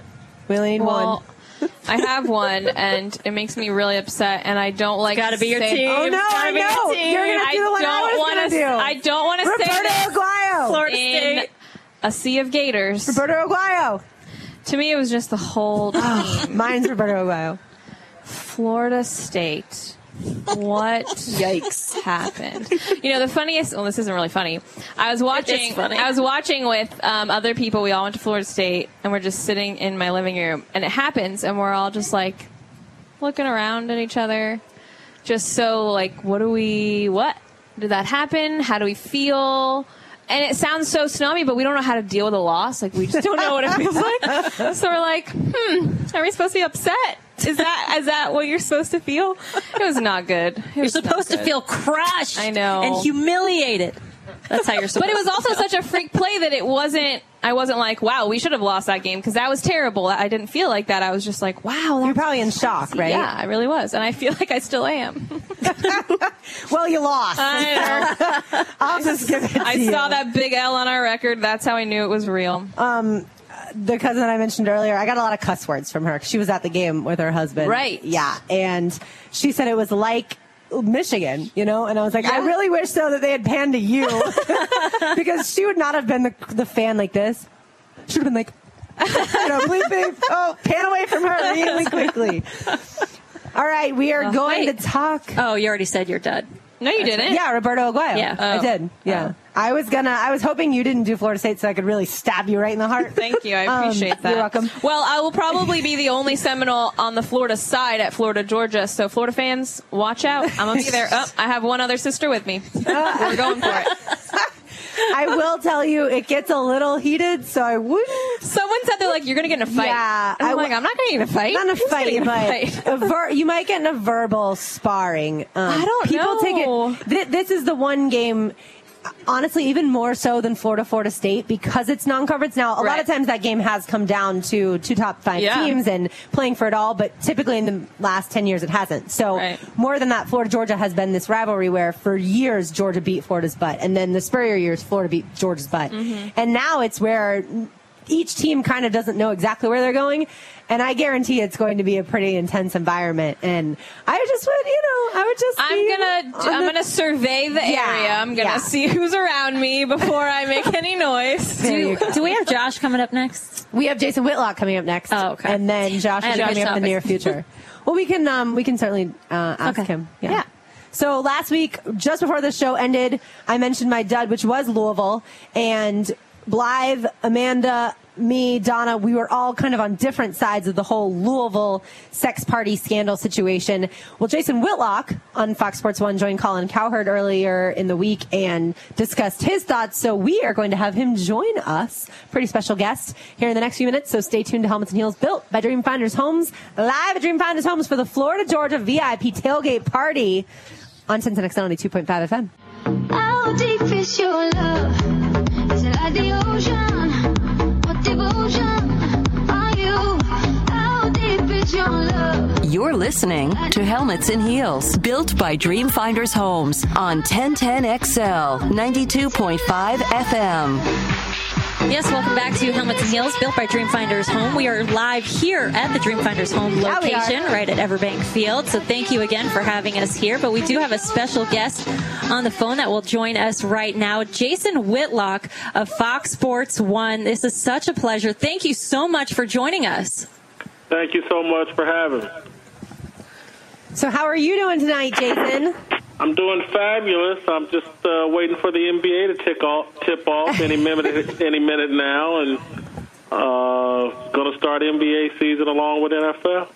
We only need
Well,
one.
I have one, and it makes me really upset, and I don't like.
Got to be your
say-
team.
Oh, no,
Gotta
I know.
team.
You're gonna
I
do the one I
don't
was
wanna
gonna do.
I don't want to say
Roberto Aguayo.
Florida
in
State.
a sea of gators.
Roberto Aguayo.
To me, it was just the whole [SIGHS] team.
Mine's Roberto Aguayo.
Florida State. What
Yikes.
happened? You know, the funniest. Well, this isn't really funny. I was watching.
funny.
I was watching with um, other people. We all went to Florida State, and we're just sitting in my living room, and it happens, and we're all just like looking around at each other, just so like, what do we? What did that happen? How do we feel? And it sounds so snobby, but we don't know how to deal with a loss. Like we just don't know what it feels like. [LAUGHS] so we're like, hmm, are we supposed to be upset? Is that is that what you're supposed to feel? It was not good. It
You're supposed to feel crushed.
I know.
And humiliated. That's how you're supposed
But it was also such a freak play that it wasn't. I wasn't like, wow, we should have lost that game because that was terrible. I didn't feel like that. I was just like, wow,
You're probably in shock, right?
Yeah, I really was, and I feel like I still am. [LAUGHS] [LAUGHS]
Well, you lost.
I, know. [LAUGHS]
I'll just give it to
I
you.
saw that big L on our record. That's how I knew it was real.
Um, the cousin that I mentioned earlier, I got a lot of cuss words from her. she was at the game with her husband.
Right.
Yeah. And she said it was like Michigan, you know? And I was like, I really wish though that they had panned to you [LAUGHS] because she would not have been the, the fan like this. She would have been like, you know, bleep, bleep. Oh, pan away from her really quickly. All right. We are going
wait.
to talk.
Oh, you already said you're done.
No, you didn't.
Yeah, Roberto Aguayo.
Yeah.
I
Oh.
did. Yeah. I was gonna, I was hoping you didn't do Florida State so I could really stab you right in the heart. [LAUGHS]
Thank you. I
Um,
appreciate that.
You're welcome.
Well, I will probably be the only Seminole on the Florida side at Florida, Georgia. So, Florida fans, watch out. I'm going to be there. Oh, I have one other sister with me. [LAUGHS] We're going for it. [LAUGHS]
I will tell you, it gets a little heated, so I wouldn't.
Someone said they're like, you're going to get in a fight.
Yeah,
And I'm
I
like, "I'm not going to get in a fight.
Not a fight,
in a
but
fight?
a ver- you might get in a verbal sparring. Um,
I don't
people
know.
take it. Th- this is the one game. Honestly, even more so than Florida, Florida State, because it's non-conference. Now, a lot of times that game has come down to two top five
Yeah.
teams and playing for it all, but typically in the last 10 years it hasn't. So
Right.
more than that, Florida, Georgia has been this rivalry where for years Georgia beat Florida's butt. And then the Spurrier years, Florida beat Georgia's butt.
Mm-hmm.
And now it's where each team kind of doesn't know exactly where they're going. And I guarantee it's going to be a pretty intense environment. And I just would, you know, I would just.
I'm gonna I'm
the-
gonna survey the
Yeah,
area. I'm gonna
yeah.
see who's around me before I make [LAUGHS] any noise.
Do, do we have Josh coming up next?
We have Jason Whitlock coming up next.
Oh, okay.
And then Josh is coming up in the near future. [LAUGHS] well, we can um, we can certainly uh, ask
Okay.
him.
Yeah.
So last week, just before the show ended, I mentioned my dud, which was Louisville, and Blythe, Amanda, me, Donna, we were all kind of on different sides of the whole Louisville sex party scandal situation. Well, Jason Whitlock on Fox Sports One joined Colin Cowherd earlier in the week and discussed his thoughts. So we are going to have him join us, pretty special guest, here in the next few minutes. So stay tuned to Helmets and Heels, built by Dreamfinders Homes, live at Dreamfinders Homes for the Florida Georgia VIP tailgate party on 1010 XL 2.5 FM.
You're listening to Helmets and Heels, built by Dreamfinders Homes on 1010XL 92.5 FM.
Yes, welcome back to Helmets and Heels, built by Dreamfinders Home. We are live here at the Dreamfinders Home
Yeah, we are.
location, right at Everbank Field. So thank you again for having us here. But we do have a special guest on the phone that will join us right now, Jason Whitlock of Fox Sports One. This is such a pleasure. Thank you so much for joining us.
Thank you so much for having me.
So how are you doing tonight, Jason?
I'm doing fabulous. I'm just uh, waiting for the NBA to tick off, tip off any minute, [LAUGHS] any minute now, and uh, going to start NBA season along with NFL.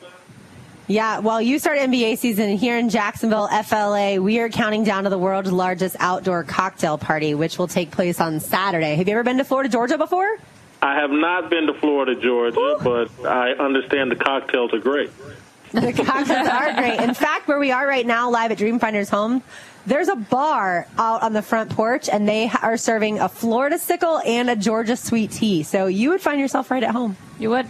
Yeah, well, you start NBA season here in Jacksonville, FLA. We are counting down to the world's largest outdoor cocktail party, which will take place on Saturday. Have you ever been to Florida, Georgia before?
I have not been to Florida, Georgia, but I understand the cocktails are great.
The cocktails are great. In fact, where we are right now, live at Dreamfinders Home, there's a bar out on the front porch, and they are serving a Florida sickle and a Georgia sweet tea. So you would find yourself right at home.
You would.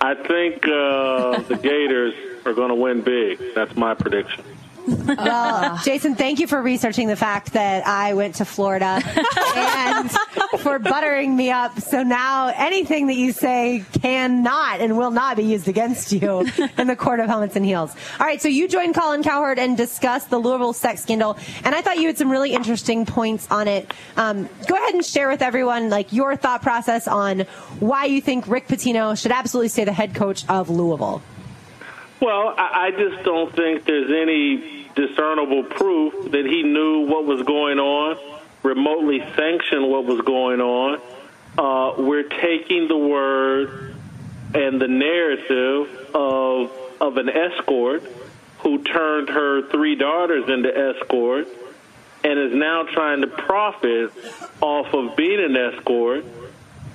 I think uh, the Gators are going to win big. That's my prediction.
Well, Jason, thank you for researching the fact that I went to Florida. [LAUGHS] and [LAUGHS] for buttering me up. So now anything that you say cannot and will not be used against you in the court of helmets and heels. All right, so you joined Colin Cowherd and discussed the Louisville sex scandal, and I thought you had some really interesting points on it. Um, go ahead and share with everyone like your thought process on why you think Rick Pitino should absolutely stay the head coach of Louisville.
Well, I, I just don't think there's any discernible proof that he knew what was going on, remotely sanction what was going on. Uh, we're taking the word and the narrative of of an escort who turned her three daughters into escorts and is now trying to profit off of being an escort.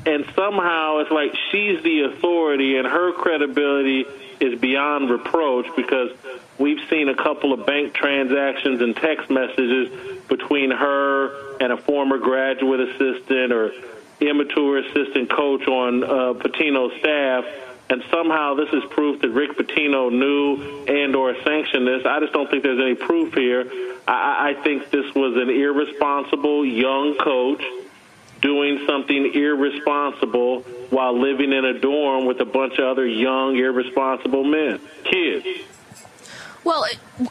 And somehow it's like she's the authority and her credibility is beyond reproach because we've seen a couple of bank transactions and text messages between her and a former graduate assistant or immature assistant coach on uh, Pitino's staff. And somehow this is proof that Rick Pitino knew and or sanctioned this. I just don't think there's any proof here. I, I think this was an irresponsible young coach doing something irresponsible while living in a dorm with a bunch of other young, irresponsible men, kids.
Well,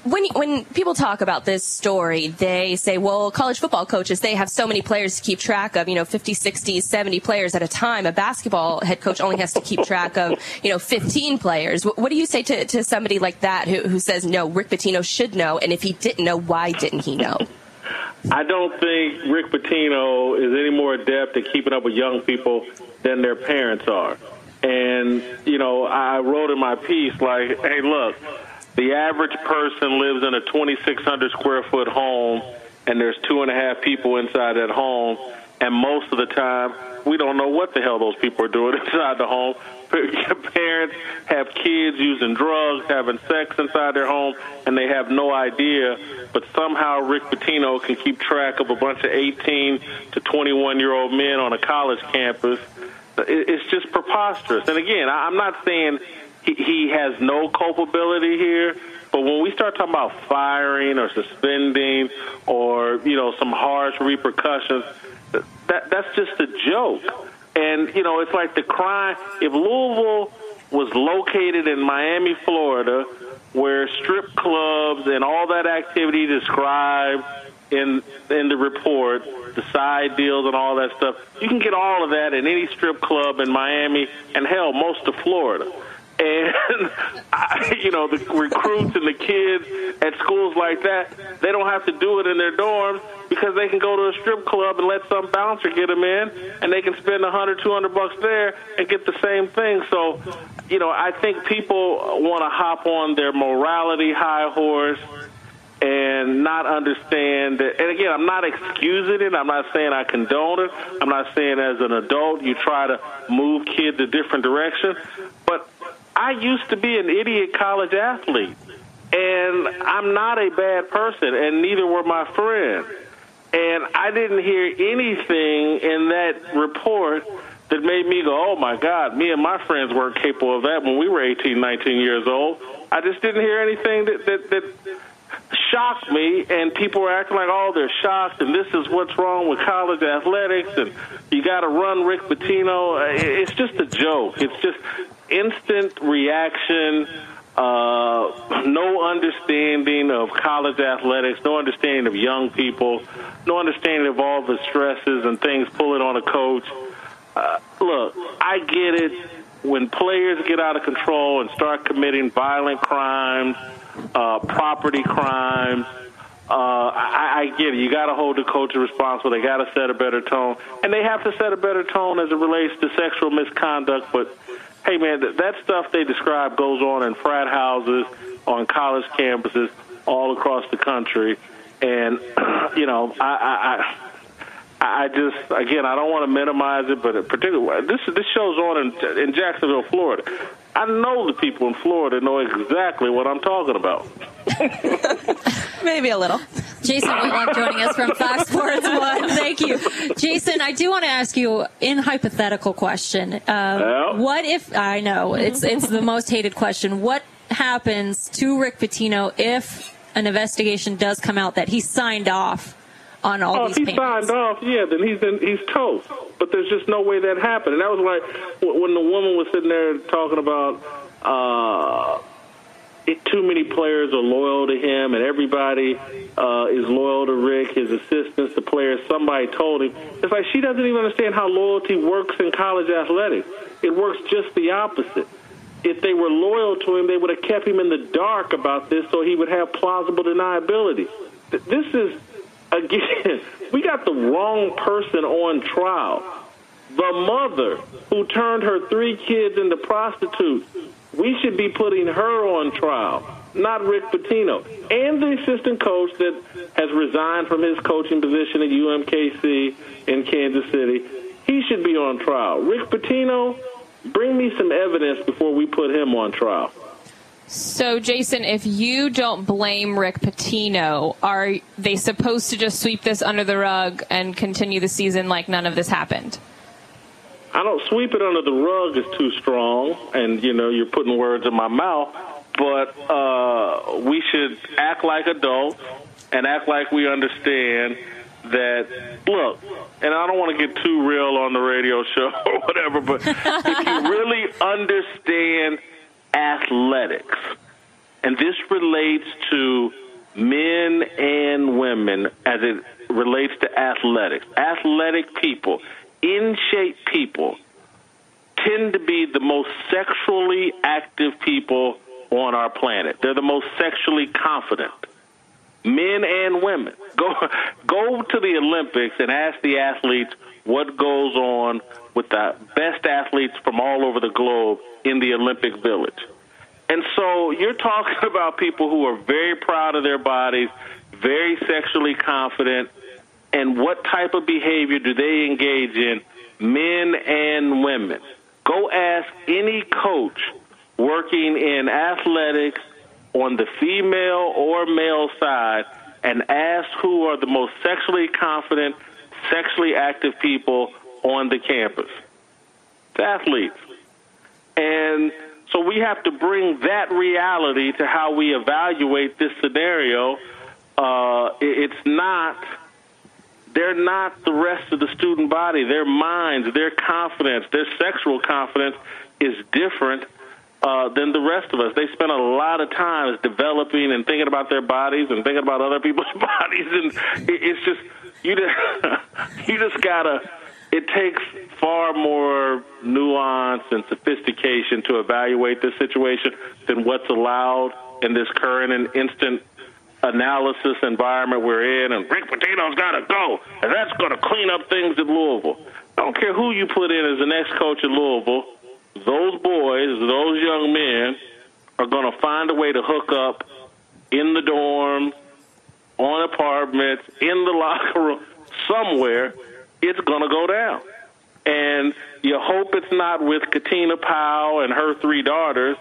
when when people talk about this story, they say, well, college football coaches, they have so many players to keep track of, you know, 50, 60, 70 players at a time. A basketball head coach only has to keep track of, you know, 15 players. What, do you say to, to somebody like that who, who says, no, Rick Pitino should know, and if he didn't know, why didn't he know?
I don't think Rick Pitino is any more adept at keeping up with young people than their parents are. And, you know, I wrote in my piece, like, hey, look, the average person lives in a 2,600 square foot home, and there's two and a half people inside that home. And most of the time, we don't know what the hell those people are doing [LAUGHS] inside the home. [LAUGHS] Parents have kids using drugs, having sex inside their home, and they have no idea. But somehow Rick Pitino can keep track of a bunch of 18 to 21 year old men on a college campus. It's just preposterous. And again, I'm not saying he, he has no culpability here. But when we start talking about firing or suspending or you know some harsh repercussions, that that's just a joke. And you know, it's like the crime. If Louisville was located in Miami, Florida, where strip clubs and all that activity described in in the report, the side deals and all that stuff, you can get all of that in any strip club in Miami and hell, most of Florida. And [LAUGHS] I, you know, the recruits and the kids at schools like that, they don't have to do it in their dorms because they can go to a strip club and let some bouncer get them in, and they can spend a hundred, two hundred bucks there and get the same thing. So, you know, I think people want to hop on their morality high horse and not understand that. And again, I'm not excusing it. I'm not saying I condone it. I'm not saying as an adult you try to move kids a different direction. But I used to be an idiot college athlete, and I'm not a bad person, and neither were my friends. And I didn't hear anything in that report that made me go, oh my God, me and my friends weren't capable of that when we were 18, 19 years old. I just didn't hear anything that, that, that shocked me, and people were acting like, oh, they're shocked, and this is what's wrong with college athletics, and you got to run Rick Pitino. It's just a joke. It's just instant reaction, uh, no understanding of college athletics, no understanding of young people, no understanding of all the stresses and things pulling on a coach. Uh, look, I get it. When players get out of control and start committing violent crimes, uh, property crimes, uh, I, I get it. You got to hold the coach responsible. They got to set a better tone, and they have to set a better tone as it relates to sexual misconduct. But hey, man, that, that stuff they describe goes on in frat houses, on college campuses, all across the country, and [CLEARS THROAT] you know, I. I, I I just, again, I don't want to minimize it, but particularly this this show's on in, in Jacksonville, Florida. I know the people in Florida know exactly what I'm talking about. [LAUGHS]
Maybe a little.
Jason Whitlock joining us from Fox [LAUGHS] Sports One. Thank you, Jason. I do want to ask you in hypothetical question.
Um,
What if I know it's it's the most hated question? What happens to Rick Pitino if an investigation does come out that he signed off on all
oh,
these
if he
payments.
signed off, yeah, then he's in, he's toast. But there's just no way that happened. And that was like when the woman was sitting there talking about uh, it, too many players are loyal to him, and everybody uh, is loyal to Rick, his assistants, the players. Somebody told him. It's like she doesn't even understand how loyalty works in college athletics. It works just the opposite. If they were loyal to him, they would have kept him in the dark about this so he would have plausible deniability. This is, again, we got the wrong person on trial. The mother who turned her three kids into prostitutes. We should be putting her on trial, not Rick Pitino. And the assistant coach that has resigned from his coaching position at UMKC in Kansas City. He should be on trial. Rick Pitino, bring me some evidence before we put him on trial.
So, Jason, if you don't blame Rick Pitino, are they supposed to just sweep this under the rug and continue the season like none of this happened?
I don't sweep it under the rug is too strong, and you know you're putting words in my mouth. But uh, we should act like adults and act like we understand that. Look, and I don't want to get too real on the radio show [LAUGHS] or whatever, but if you [LAUGHS] really understand athletics, and this relates to men and women as it relates to athletics, athletic people in shape people tend to be the most sexually active people on our planet. They're the most sexually confident. Men and women. Go [LAUGHS] go to the Olympics and ask the athletes what goes on with the best athletes from all over the globe in the Olympic Village. And so you're talking [LAUGHS] about people who are very proud of their bodies, very sexually confident, and what type of behavior do they engage in, men and women? Go ask any coach working in athletics on the female or male side and ask who are the most sexually confident, sexually active people on the campus. It's athletes. And so we have to bring that reality to how we evaluate this scenario. Uh, it's not they're not the rest of the student body. Their minds, their confidence, their sexual confidence is different uh, than the rest of us. They spend a lot of time developing and thinking about their bodies and thinking about other people's [LAUGHS] bodies, and it's just you just [LAUGHS] you just gotta. It takes far more nuance and sophistication to evaluate this situation than what's allowed in this current and instant analysis environment we're in, and Rick Pitino's got to go, and that's going to clean up things at Louisville. I don't care who you put in as the next coach at Louisville, those boys, those young men are going to find a way to hook up in the dorms, on apartments, in the locker room, somewhere. It's going to go down. And you hope it's not with Katina Powell and her three daughters,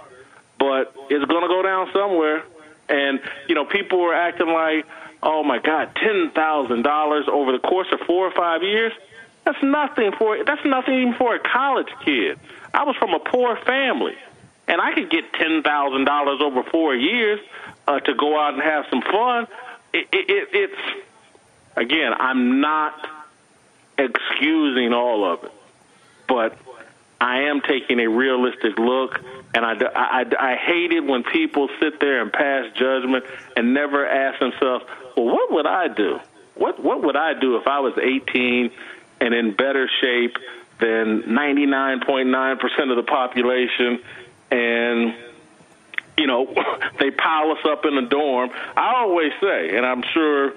but it's going to go down somewhere. And, you know, people were acting like, oh my God, $10,000 over the course of four or five years? That's nothing for, that's nothing even for a college kid. I was from a poor family, and I could get $10,000 over four years uh, to go out and have some fun. It, it, it, it's, again, I'm not excusing all of it, but I am taking a realistic look, and I, I, I hate it when people sit there and pass judgment and never ask themselves, well, what would I do? What what would I do if I was 18 and in better shape than 99.9% of the population and you know, [LAUGHS] they pile us up in a dorm. I always say, and I'm sure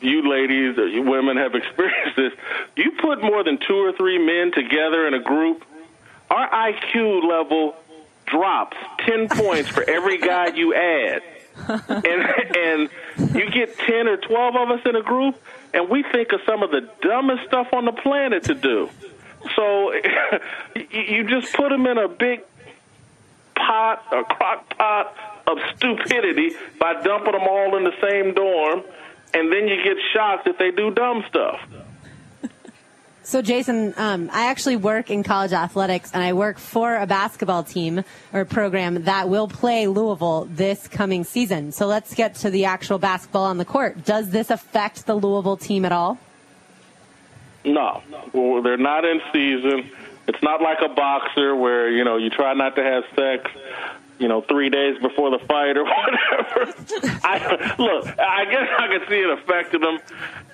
you ladies, uh, you women have [LAUGHS] experienced this. You put more than two or three men together in a group, our IQ level drops 10 [LAUGHS] points for every guy you add. and and you get 10 or 12 of us in a group and we think of some of the dumbest stuff on the planet to do. So you just put them in a big pot, or crock pot of stupidity by dumping them all in the same dorm, and then you get shocked if they do dumb stuff.
So, Jason, um, I actually work in college athletics, and I work for a basketball team or program that will play Louisville this coming season. So, let's get to the actual basketball on the court. Does this affect the Louisville team at all?
No, well, they're not in season. It's not like a boxer where you know you try not to have sex, you know, three days before the fight or [LAUGHS] whatever. I, look, I guess I could see it affecting them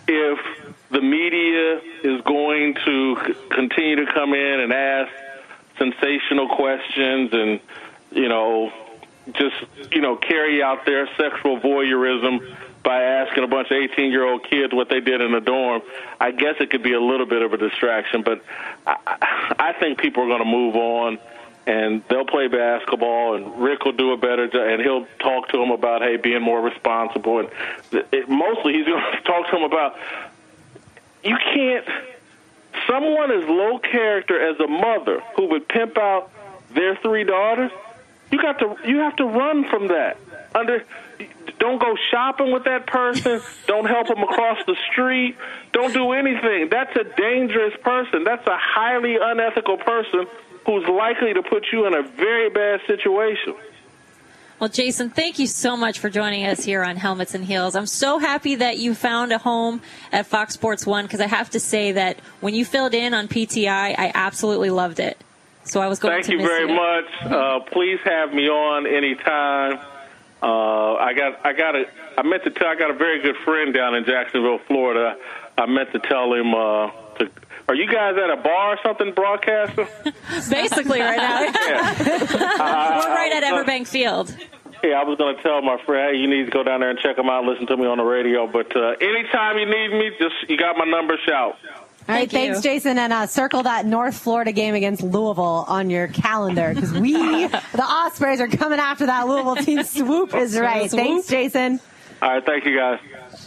if the media is going to continue to come in and ask sensational questions and you know just you know carry out their sexual voyeurism by asking a bunch of 18 year old kids what they did in the dorm. I guess it could be a little bit of a distraction, but I, I think people are going to move on and they'll play basketball and Rick will do a better job and he'll talk to them about hey being more responsible and it, mostly he's going [LAUGHS] to talk to them about you can't someone as low character as a mother who would pimp out their three daughters you got to you have to run from that under don't go shopping with that person don't help them across the street don't do anything that's a dangerous person that's a highly unethical person who's likely to put you in a very bad situation
Well, Jason, thank you so much for joining us here on Helmets and Heels. I'm so happy that you found a home at Fox Sports One because I have to say that when you filled in on PTI, I absolutely loved it. So I was going
Thank
to
Thank
you
very
you.
much. Uh, please have me on anytime. Uh, I got, I got a, I meant to tell, I got a very good friend down in Jacksonville, Florida. I meant to tell him, uh, to, are you guys at a bar or something broadcasting? [LAUGHS]
Basically, right now. [LAUGHS]
Uh, [LAUGHS]
We're right at Everbank Field.
Yeah, I was going to tell my friend, hey, you need to go down there and check them out, listen to me on the radio. But uh, anytime you need me, just you got my number, shout.
All right, thanks, Jason, and uh, circle that North Florida game against Louisville on your calendar because we, [LAUGHS] the Ospreys, are coming after that Louisville team. Swoop is right.
Swoop.
Thanks, Jason.
All right, thank you guys.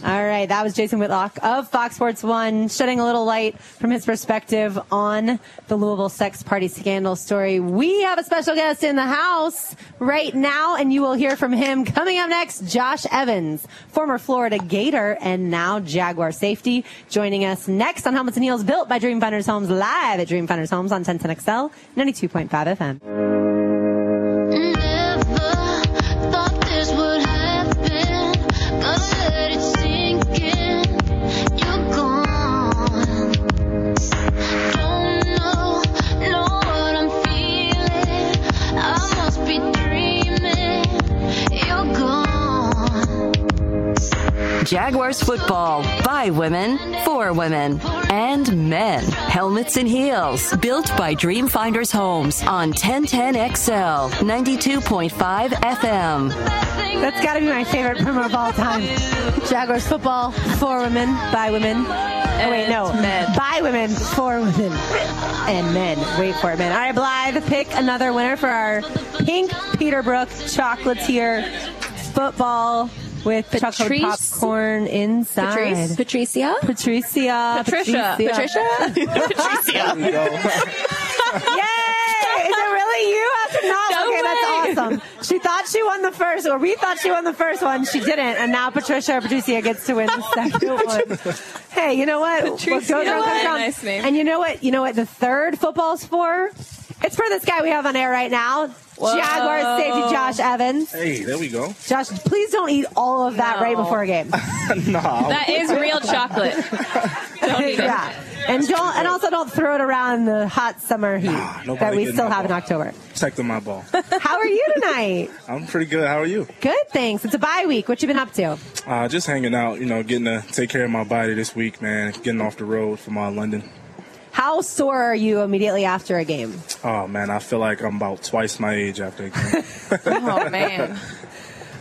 All right, that was Jason Whitlock of Fox Sports One, shedding a little light from his perspective on the Louisville sex party scandal story. We have a special guest in the house right now, and you will hear from him coming up next. Josh Evans, former Florida Gator and now Jaguar safety, joining us next on Helmets and Heels, built by Dreamfinders Homes, live at Dreamfinders Homes on 1010XL, 92.5 FM.
Jaguars football by women, for women, and men. Helmets and heels. Built by Dreamfinders Homes on 1010 XL, 92.5 FM.
That's got to be my favorite promo of all time. Jaguars football for women, by women. Oh, wait, no. By women, for women, and men. Wait for it, men. All right, Blythe, pick another winner for our pink Peterbrook chocolatier football with chocolate popcorn inside.
Patrice?
Patricia? Patricia.
Patricia. Patricia?
Patricia. [LAUGHS] Yay! Is it really you after not?
No
okay,
way.
that's awesome. She thought she won the first, or we thought she won the first one. She didn't, and now Patricia or Patricia gets to win the [LAUGHS] second one. Hey, you know what? What goes
Patricia.
around comes around.
Nice name.
And you know what? You know what? The third football's for. It's for this guy we have on air right now,
Whoa.
Jaguars safety Josh Evans.
Hey, there we go.
Josh, please don't eat all of that right before a game. [LAUGHS]
no.
That is real chocolate. [LAUGHS] Don't eat it.
yeah. And don't, and also don't throw it around in the hot summer heat
nobody
that we still
that
have in
ball.
October.
Protecting my ball. [LAUGHS]
How are you tonight?
I'm pretty good. How are you?
Good, thanks. It's a bye week. What you been up to?
Uh, just hanging out, you know, getting to take care of my body this week, man. Getting off the road from uh, London.
How sore are you immediately after a game?
Oh, man, I feel like I'm about twice my age after a game. [LAUGHS]
Oh man.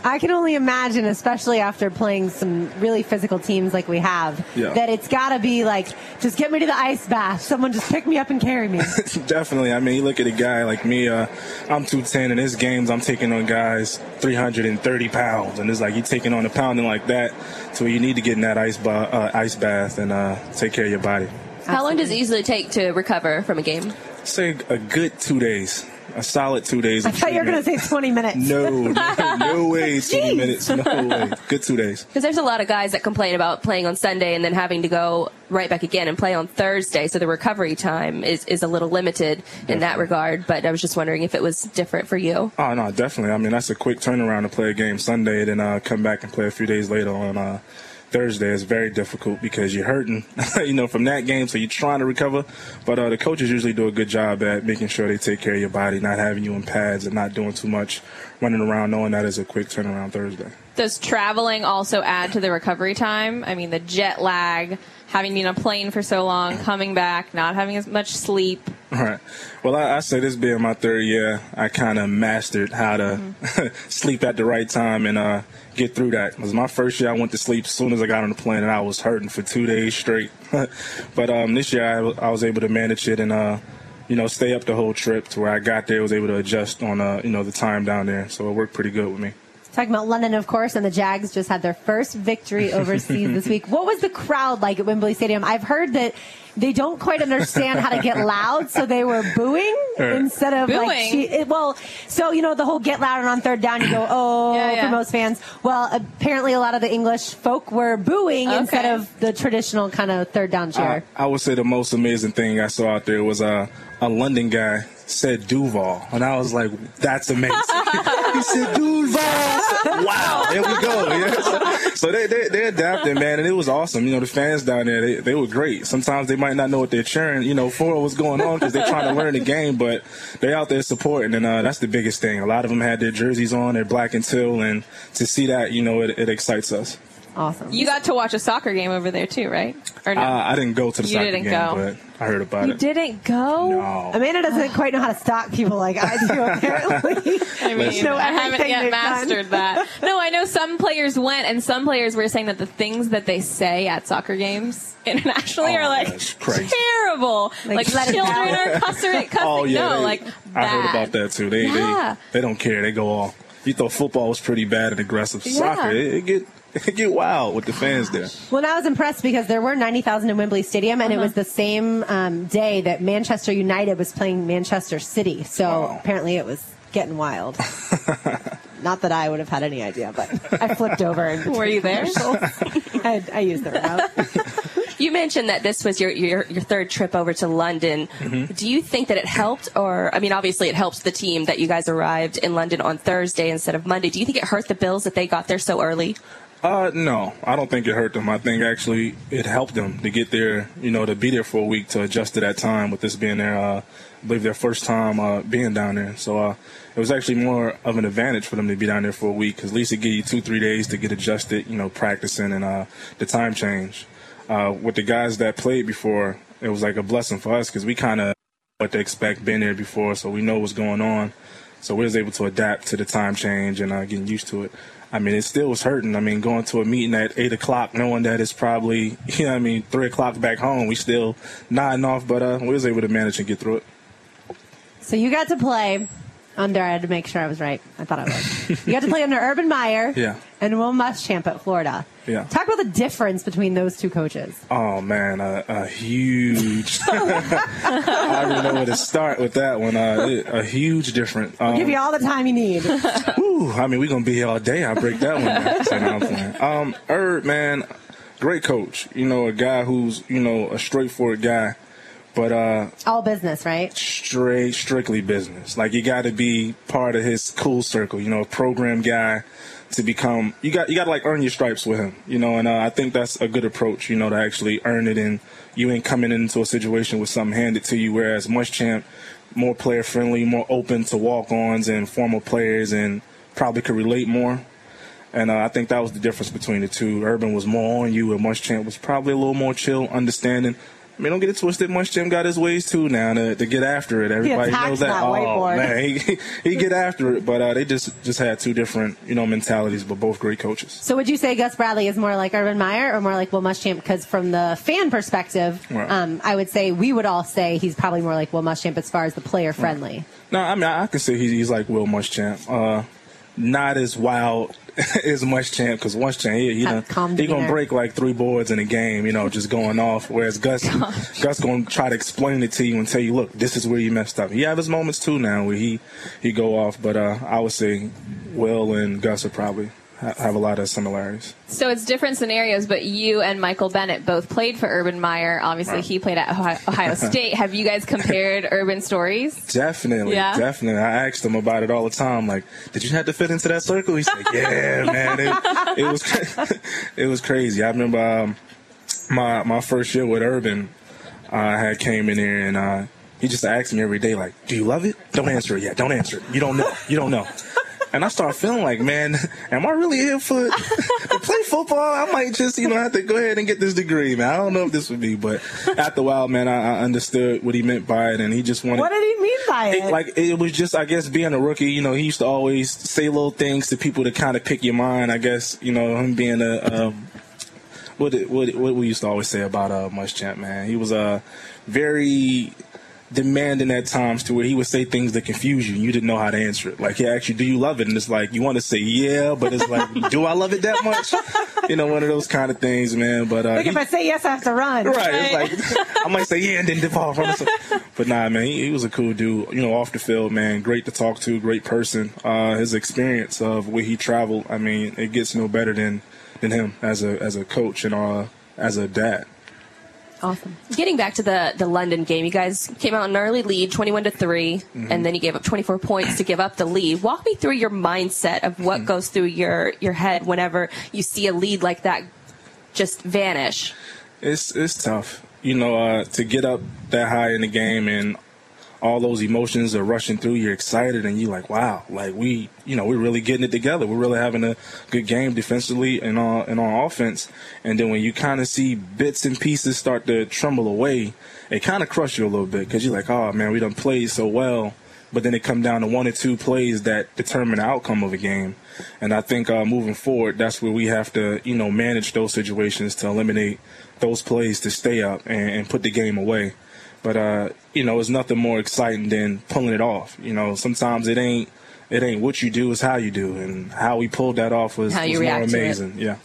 I can only imagine, especially after playing some really physical teams like we have,
Yeah.
that it's got to be like, just get me to the ice bath. Someone just pick me up and carry me. [LAUGHS]
Definitely. I mean, you look at a guy like me, uh, I'm 210, and his games, I'm taking on guys 330 pounds. And it's like you're taking on a pounding like that, so you need to get in that ice, ba- uh, ice bath and uh, take care of your body.
How long does it usually take to recover from a game?
Say a good two days. a solid two days.
I thought you were going to
treatment.
say 20 minutes.
No, no, no [LAUGHS] way, 20 minutes. No way. Good two days.
Because there's a lot of guys that complain about playing on Sunday and then having to go right back again and play on Thursday. So the recovery time is, is a little limited in that regard. But I was just wondering if it was different for you.
Oh no, definitely. I mean, that's a quick turnaround to play a game Sunday, and then uh, come back and play a few days later on uh, Thursday. is very difficult because you're hurting, [LAUGHS] you know, from that game. So you're trying to recover, but uh, the coaches usually do a good job at making sure they take care of your body, not having you in pads and not doing too much running around, knowing that is a quick turnaround Thursday.
Does traveling also add to the recovery time? I mean, the jet lag, having been on a plane for so long, coming back, not having as much sleep.
All right. Well, I, I say this being my third year, I kind of mastered how to [LAUGHS] sleep at the right time and uh, get through that. It was my first year. I went to sleep as soon as I got on the plane, and I was hurting for two days straight. [LAUGHS] but um, this year, I, w- I was able to manage it and, uh, you know, stay up the whole trip to where I got there. Was able to adjust on, uh, you know, the time down there. So it worked pretty good with me.
Talking about London, of course, and the Jags just had their first victory [LAUGHS] overseas this week. What was the crowd like at Wembley Stadium? I've heard that they don't quite understand how to get loud, so they were booing
Right.
instead of like. She, it, well, so you know the whole get loud and on third down, you go [CLEARS THROAT] oh
Yeah, yeah.
for most fans. Well, apparently a lot of the English folk were booing
Okay.
instead of the traditional kind of third down cheer.
I, I would say the most amazing thing I saw out there was uh, a London guy said Duval, and I was like, "That's amazing." [LAUGHS] he said Duval. wow, there we go. [LAUGHS] Yeah. So, they, they they adapted, man, and it was awesome. You know, the fans down there, they, they were great. Sometimes they might not know what they're cheering, you know, for what's going on because they're trying to learn the game, but they're out there supporting, and uh, that's the biggest thing. A lot of them had their jerseys on, they're black and teal, and to see that, you know, it, it excites us.
Awesome.
You got to watch a soccer game over there too, right? Or no?
Uh, I didn't go to the
You
soccer
didn't
game,
go.
but I heard about it.
you
it.
didn't go.
No.
Amanda doesn't [SIGHS] quite know how to stalk people like I do. [LAUGHS] Apparently,
I mean,
know
I haven't yet mastered
done.
that. No, I know some players went, and some players were saying that the things that they say at soccer games [LAUGHS] internationally
Oh,
are like terrible.
Like,
Like, children are cussing, [LAUGHS] cussing.
Oh yeah,
no,
they-
like
I heard about that too. They
Yeah.
they they don't care. They go all. You thought football was pretty bad and aggressive.
Yeah.
Soccer, it, it get it [LAUGHS] get wild with the fans there.
Well, and I was impressed because there were 90,000 in Wembley Stadium, and it
Uh-huh.
was the same um, day that Manchester United was playing Manchester City. So
Wow.
apparently it was getting wild. [LAUGHS] Not that I would have had any idea, but I flipped over. And
Were you there? [LAUGHS]
I, I used the remote.
You mentioned that this was your, your, your third trip over to London. Do you think that it helped, or I mean, obviously it helps the team that you guys arrived in London on Thursday instead of Monday. Do you think it hurt the Bills that they got there so early?
Uh, no, I don't think it hurt them. I think actually it helped them to get there, you know, to be there for a week to adjust to that time with this being their, uh, I believe their first time uh, being down there. So uh, it was actually more of an advantage for them to be down there for a week because at least it give you two, three days to get adjusted, you know, practicing and uh, the time change. Uh, with the guys that played before, it was like a blessing for us because we kind of what to expect, been there before, so we know what's going on. So we was able to adapt to the time change and uh, getting used to it. I mean, it still was hurting. I mean, going to a meeting at eight o'clock, knowing that it's probably, [LAUGHS] you know, I mean, three o'clock back home, we still nodding off, but uh, we was able to manage and get through it.
So you got to play under, I had to make sure I was right. I thought I was. you got to play under Urban Meyer [LAUGHS]
Yeah.
and Will Muschamp at Florida.
Yeah.
Talk about the difference between those two coaches.
Oh man, a, a huge. [LAUGHS] I don't know where to start with that one. Uh, it- a huge difference. Um,
Give you all the time you need. [LAUGHS]
Ooh, I mean, we're gonna be here all day. I'll break that one. down. So, I'm playing. Um, Herb, man, great coach. You know, a guy who's you know a straightforward guy, but uh,
all business, right?
straight, strictly business. Like you got to be part of his cool circle. You know, a program guy to become. You got you got to like earn your stripes with him. You know, and uh, I think that's a good approach. You know, to actually earn it, and you ain't coming into a situation with something handed to you. Whereas Muschamp, more player friendly, more open to walk ons and former players, and probably could relate more. And uh, I think that was the difference between the two. Urban was more on you, and Muschamp was probably a little more chill, understanding. I mean, don't get it twisted. Muschamp got his ways too now to, to get after it. Everybody knows that. oh man, he, he get after it. But uh, they just just had two different you know mentalities, but both great coaches.
So would you say Gus Bradley is more like Urban Meyer or more like Will Muschamp? Because from the fan perspective,
Right.
um, I would say we would all say he's probably more like Will Muschamp as far as the player friendly.
No, I mean I can say he's, he's like Will Muschamp. Uh, not as wild [LAUGHS] is Muschamp because Muschamp he he, done, he gonna break like three boards in a game, you know, just going off. Whereas Gus [LAUGHS] Gus gonna try to explain it to you and tell you, look, this is where you messed up. He have his moments too now where he he go off, but uh, I would say Will and Gus are probably have a lot of similarities.
So it's different scenarios, but you and Michael Bennett both played for Urban Meyer. Obviously,
Right.
he played at Ohio, Ohio [LAUGHS] State. Have you guys compared Urban stories?
Definitely,
Yeah?
definitely. I asked him about it all the time. Like, did you have to fit into that circle? He's like, yeah, [LAUGHS] man. It, it was, [LAUGHS] it was crazy. I remember um, my my first year with Urban. I had came in here and uh, he just asked me every day, like, "Do you love it? Don't answer it yet. Don't answer it. You don't know. You don't know." And I started feeling like, man, am I really here for to play football? I might just, you know, have to go ahead and get this degree, man. I don't know if this would be, but after a while, man, I, I understood what he meant by it, and he just wanted.
What did he mean by it?
It, like it was just, I guess, being a rookie. You know, he used to always say little things to people to kind of pick your mind. I guess, you know, him being a um, what what what we used to always say about uh, Muschamp, man. He was uh, very demanding at times to where he would say things that confuse you and you didn't know how to answer it. Like he asked you, "Do you love it?" And it's like you want to say yeah, but it's like, "Do I love it that much?" [LAUGHS] You know, one of those kind of things, man. But uh,
like
he-
if I say yes, I have to run.
Right. It's like [LAUGHS] I might say yeah and then default from it. But nah, man, he, he was a cool dude. You know, off the field, man, great to talk to, great person. Uh, his experience of where he traveled, I mean, it gets no better than than him as a as a coach and uh as a dad.
Awesome.
Getting back to the, the London game, you guys came out in an early lead, 21 to 3,
Mm-hmm.
and then you gave up 24 points to give up the lead. Walk me through your mindset of
Mm-hmm.
what goes through your, your head whenever you see a lead like that just vanish.
It's it's tough, you know, uh, to get up that high in the game and all those emotions are rushing through. You're excited and you're like, wow, like we, you know, we're really getting it together. We're really having a good game defensively and on and on offense. And then when you kind of see bits and pieces start to tremble away, it kind of crushes you a little bit because you're like, oh man, we done played so well. But then it come down to one or two plays that determine the outcome of a game. And I think uh, moving forward, that's where we have to, you know, manage those situations to eliminate those plays to stay up and, and put the game away. But uh, you know, it's nothing more exciting than pulling it off. You know, sometimes it ain't it ain't what you do, it's how you do, and how we pulled that off was,
How you
was more
react to it.
amazing. Yeah.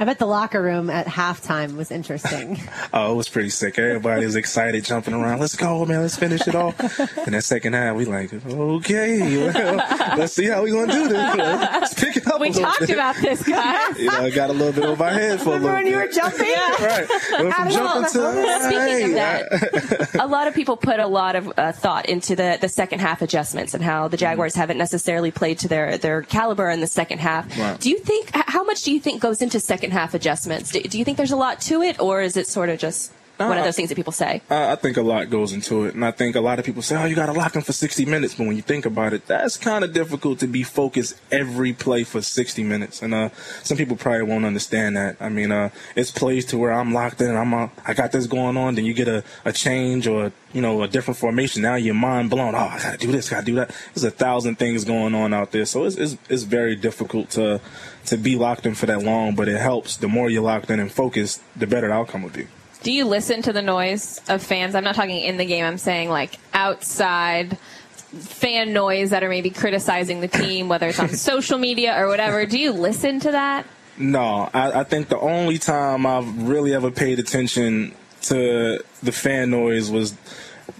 I bet the locker room at halftime was interesting. [LAUGHS]
Oh, it was pretty sick. Everybody was excited, jumping around. Let's go, man. Let's finish it off. And that second half, we like, okay, well, let's see how we're gonna do this. Let's pick it up.
We
a
talked
bit.
about this, guys. [LAUGHS]
You know, I got a little bit over my head for a
Remember
little
when you were jumping?
Right. Went from
Well,
jumping to
Speaking of that, [LAUGHS] a lot of people put a lot of uh, thought into the, the second half adjustments and how the Jaguars haven't necessarily played to their, their caliber in the second half.
Right.
Do you think, how much do you think goes into second half adjustments? Do, do you think there's a lot to it, or is it sort of just one of
Uh,
those things that people say?
I I think a lot goes into it, and I think a lot of people say, "Oh, you got to lock them for 60 minutes," but when you think about it, that's kind of difficult to be focused every play for 60 minutes. And uh, some people probably won't understand that. I mean, uh, it's plays to where I'm locked in, I'm uh, I got this going on, then you get a, a change or you know a different formation. Now you're mind blown. Oh, I got to do this, got to do that. There's a thousand things going on out there, so it's, it's it's very difficult to to be locked in for that long. But it helps. The more you're locked in and focused, the better the outcome will be.
Do you listen to the noise of fans? I'm not talking in the game. I'm saying like outside fan noise that are maybe criticizing the team, whether it's on [LAUGHS] social media or whatever. Do you listen to that?
No, I, I think the only time I've really ever paid attention to the fan noise was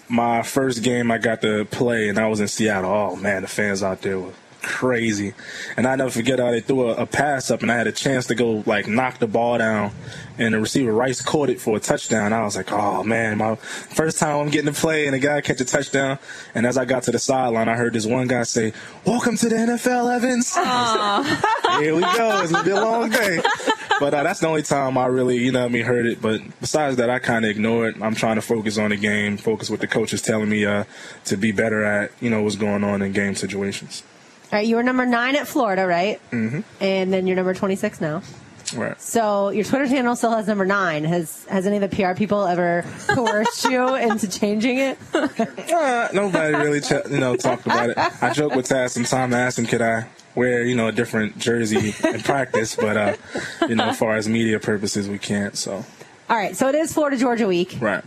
my first game I got to play, and I was in Seattle. Oh man, the fans out there were crazy, and I never forget how they threw a, a pass up, and I had a chance to go like knock the ball down, and the receiver Rice caught it for a touchdown. I was like, oh man, my first time I'm getting to play, and a guy catch a touchdown. And as I got to the sideline, I heard this one guy say, "Welcome to the NFL, Evans." [LAUGHS] Here we go. It's gonna be a long day. But uh, that's the only time I really, you know, I mean, heard it. But besides that, I kind of ignore it. I'm trying to focus on the game, focus what the coach is telling me uh, to be better at, you know, what's going on in game situations.
All right, you were number nine at Florida, right? Mm-hmm. And then you're number 26 now.
Right.
So your Twitter channel still has number nine. Has has any of the PR people ever [LAUGHS] coerced you into changing it? [LAUGHS]
Uh, nobody really, ch- you know, talked about it. I joke with Taz sometimes. I ask him, could I wear, you know, a different jersey in practice? But, uh, you know, as far as media purposes, we can't. So,
All right, so it is Florida Georgia week.
right.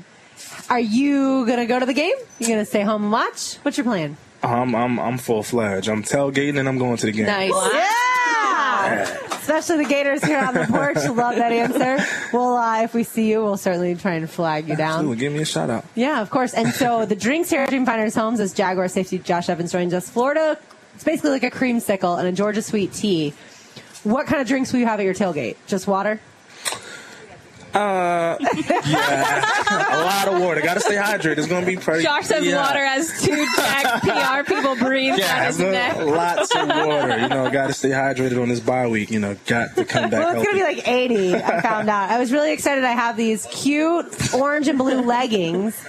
Are you gonna go to the game? You gonna stay home and watch? What's your plan?
I'm I'm I'm full fledged. I'm tailgating and I'm going to the game.
Nice.
Yeah. especially the Gators here on the [LAUGHS] porch. Love that answer. Well, uh, if we see you, we'll certainly try and flag you down.
Absolutely. Give me a shout out.
Yeah, of course. And so the drinks here at Dreamfinders Homes is Jaguar safety Josh Evans joins us. Florida, it's basically like a creamsicle and a Georgia sweet tea. What kind of drinks will you have at your tailgate? Just water?
Uh, [LAUGHS] yeah, a lot of water. Got to stay hydrated. It's gonna be pretty.
Josh says
yeah.
water as two Jag [LAUGHS] PR people breathe
Yeah,
down his neck.
lots of water. You know, got to stay hydrated on this bye week. You know, got to come back
Well, it's
healthy.
going to be like 80, I found out. I was really excited. I have these cute orange and blue leggings,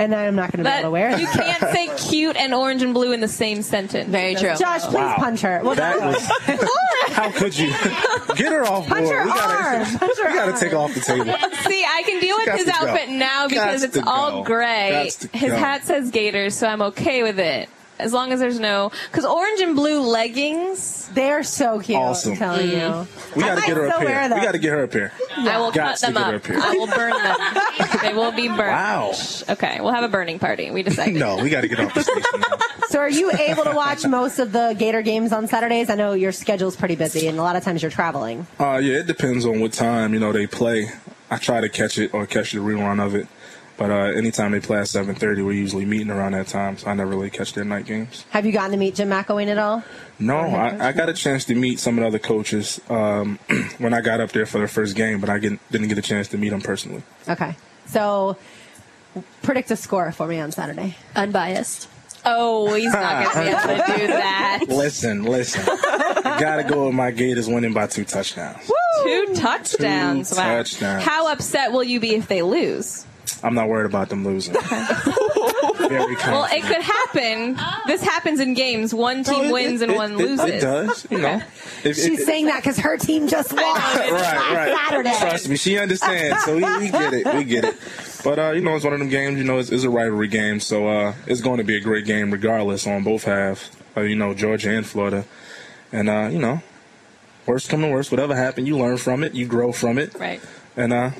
and I'm not going to be able to wear
you can't say cute and orange and blue in the same sentence. Very
true.
Josh, please
Wow.
punch her. Well,
That was. [LAUGHS] [LAUGHS] How could you get her off
Punch
board?
her
we gotta,
arm. [LAUGHS] Punch her
we gotta
arm.
take her off the table.
See, I can deal with his
to go.
outfit now because
Gots
it's all
go.
gray. His
go.
hat says Gators, so I'm okay with it. As long as there's no, because orange and blue leggings,
They're so cute.
Awesome.
I'm telling you.
We gotta
might
get her up
still
here. We gotta get her up here.
I will
Gots
cut
to
them
get her
up.
up.
I will burn them. [LAUGHS] they will be burned.
Wow.
Okay, we'll have a burning party. We decided.
No, we gotta get off the station. now. [LAUGHS]
So, are you able to watch most of the Gator games on Saturdays? I know your schedule's pretty busy, and a lot of times you're traveling.
Uh, yeah, it depends on what time you know they play. I try to catch it or catch the rerun of it, but uh, anytime they play at 7:30, we're usually meeting around that time, so I never really catch their night games.
Have you gotten to meet Jim McElwain at all?
No, I, I got a chance to meet some of the other coaches um, [CLEARS THROAT] when I got up there for the first game, but I get, didn't get a chance to meet them personally.
Okay. So, predict a score for me on Saturday.
Unbiased.
Oh, he's not going to be able to [LAUGHS] do that.
Listen, listen, gotta go with my Gators winning by two touchdowns.
Two touchdowns.
Two
wow.
touchdowns.
How upset will you be if they lose?
I'm not worried about them losing. [LAUGHS] Very confident.
Well, it could happen. This happens in games. One team
No, it-
wins
it-
and
it-
one
it-
loses.
It does, you know. If-
She's
if-
saying that because her team just lost
right, right.
Saturday.
Trust me, she understands. So we, we get it. We get it. But uh, you know, it's one of them games. You know, it's, it's a rivalry game, so uh, it's going to be a great game regardless on both halves. Uh, you know, Georgia and Florida, and uh, you know, worst come to worst, whatever happened, you learn from it, you grow from it,
Right.
and uh,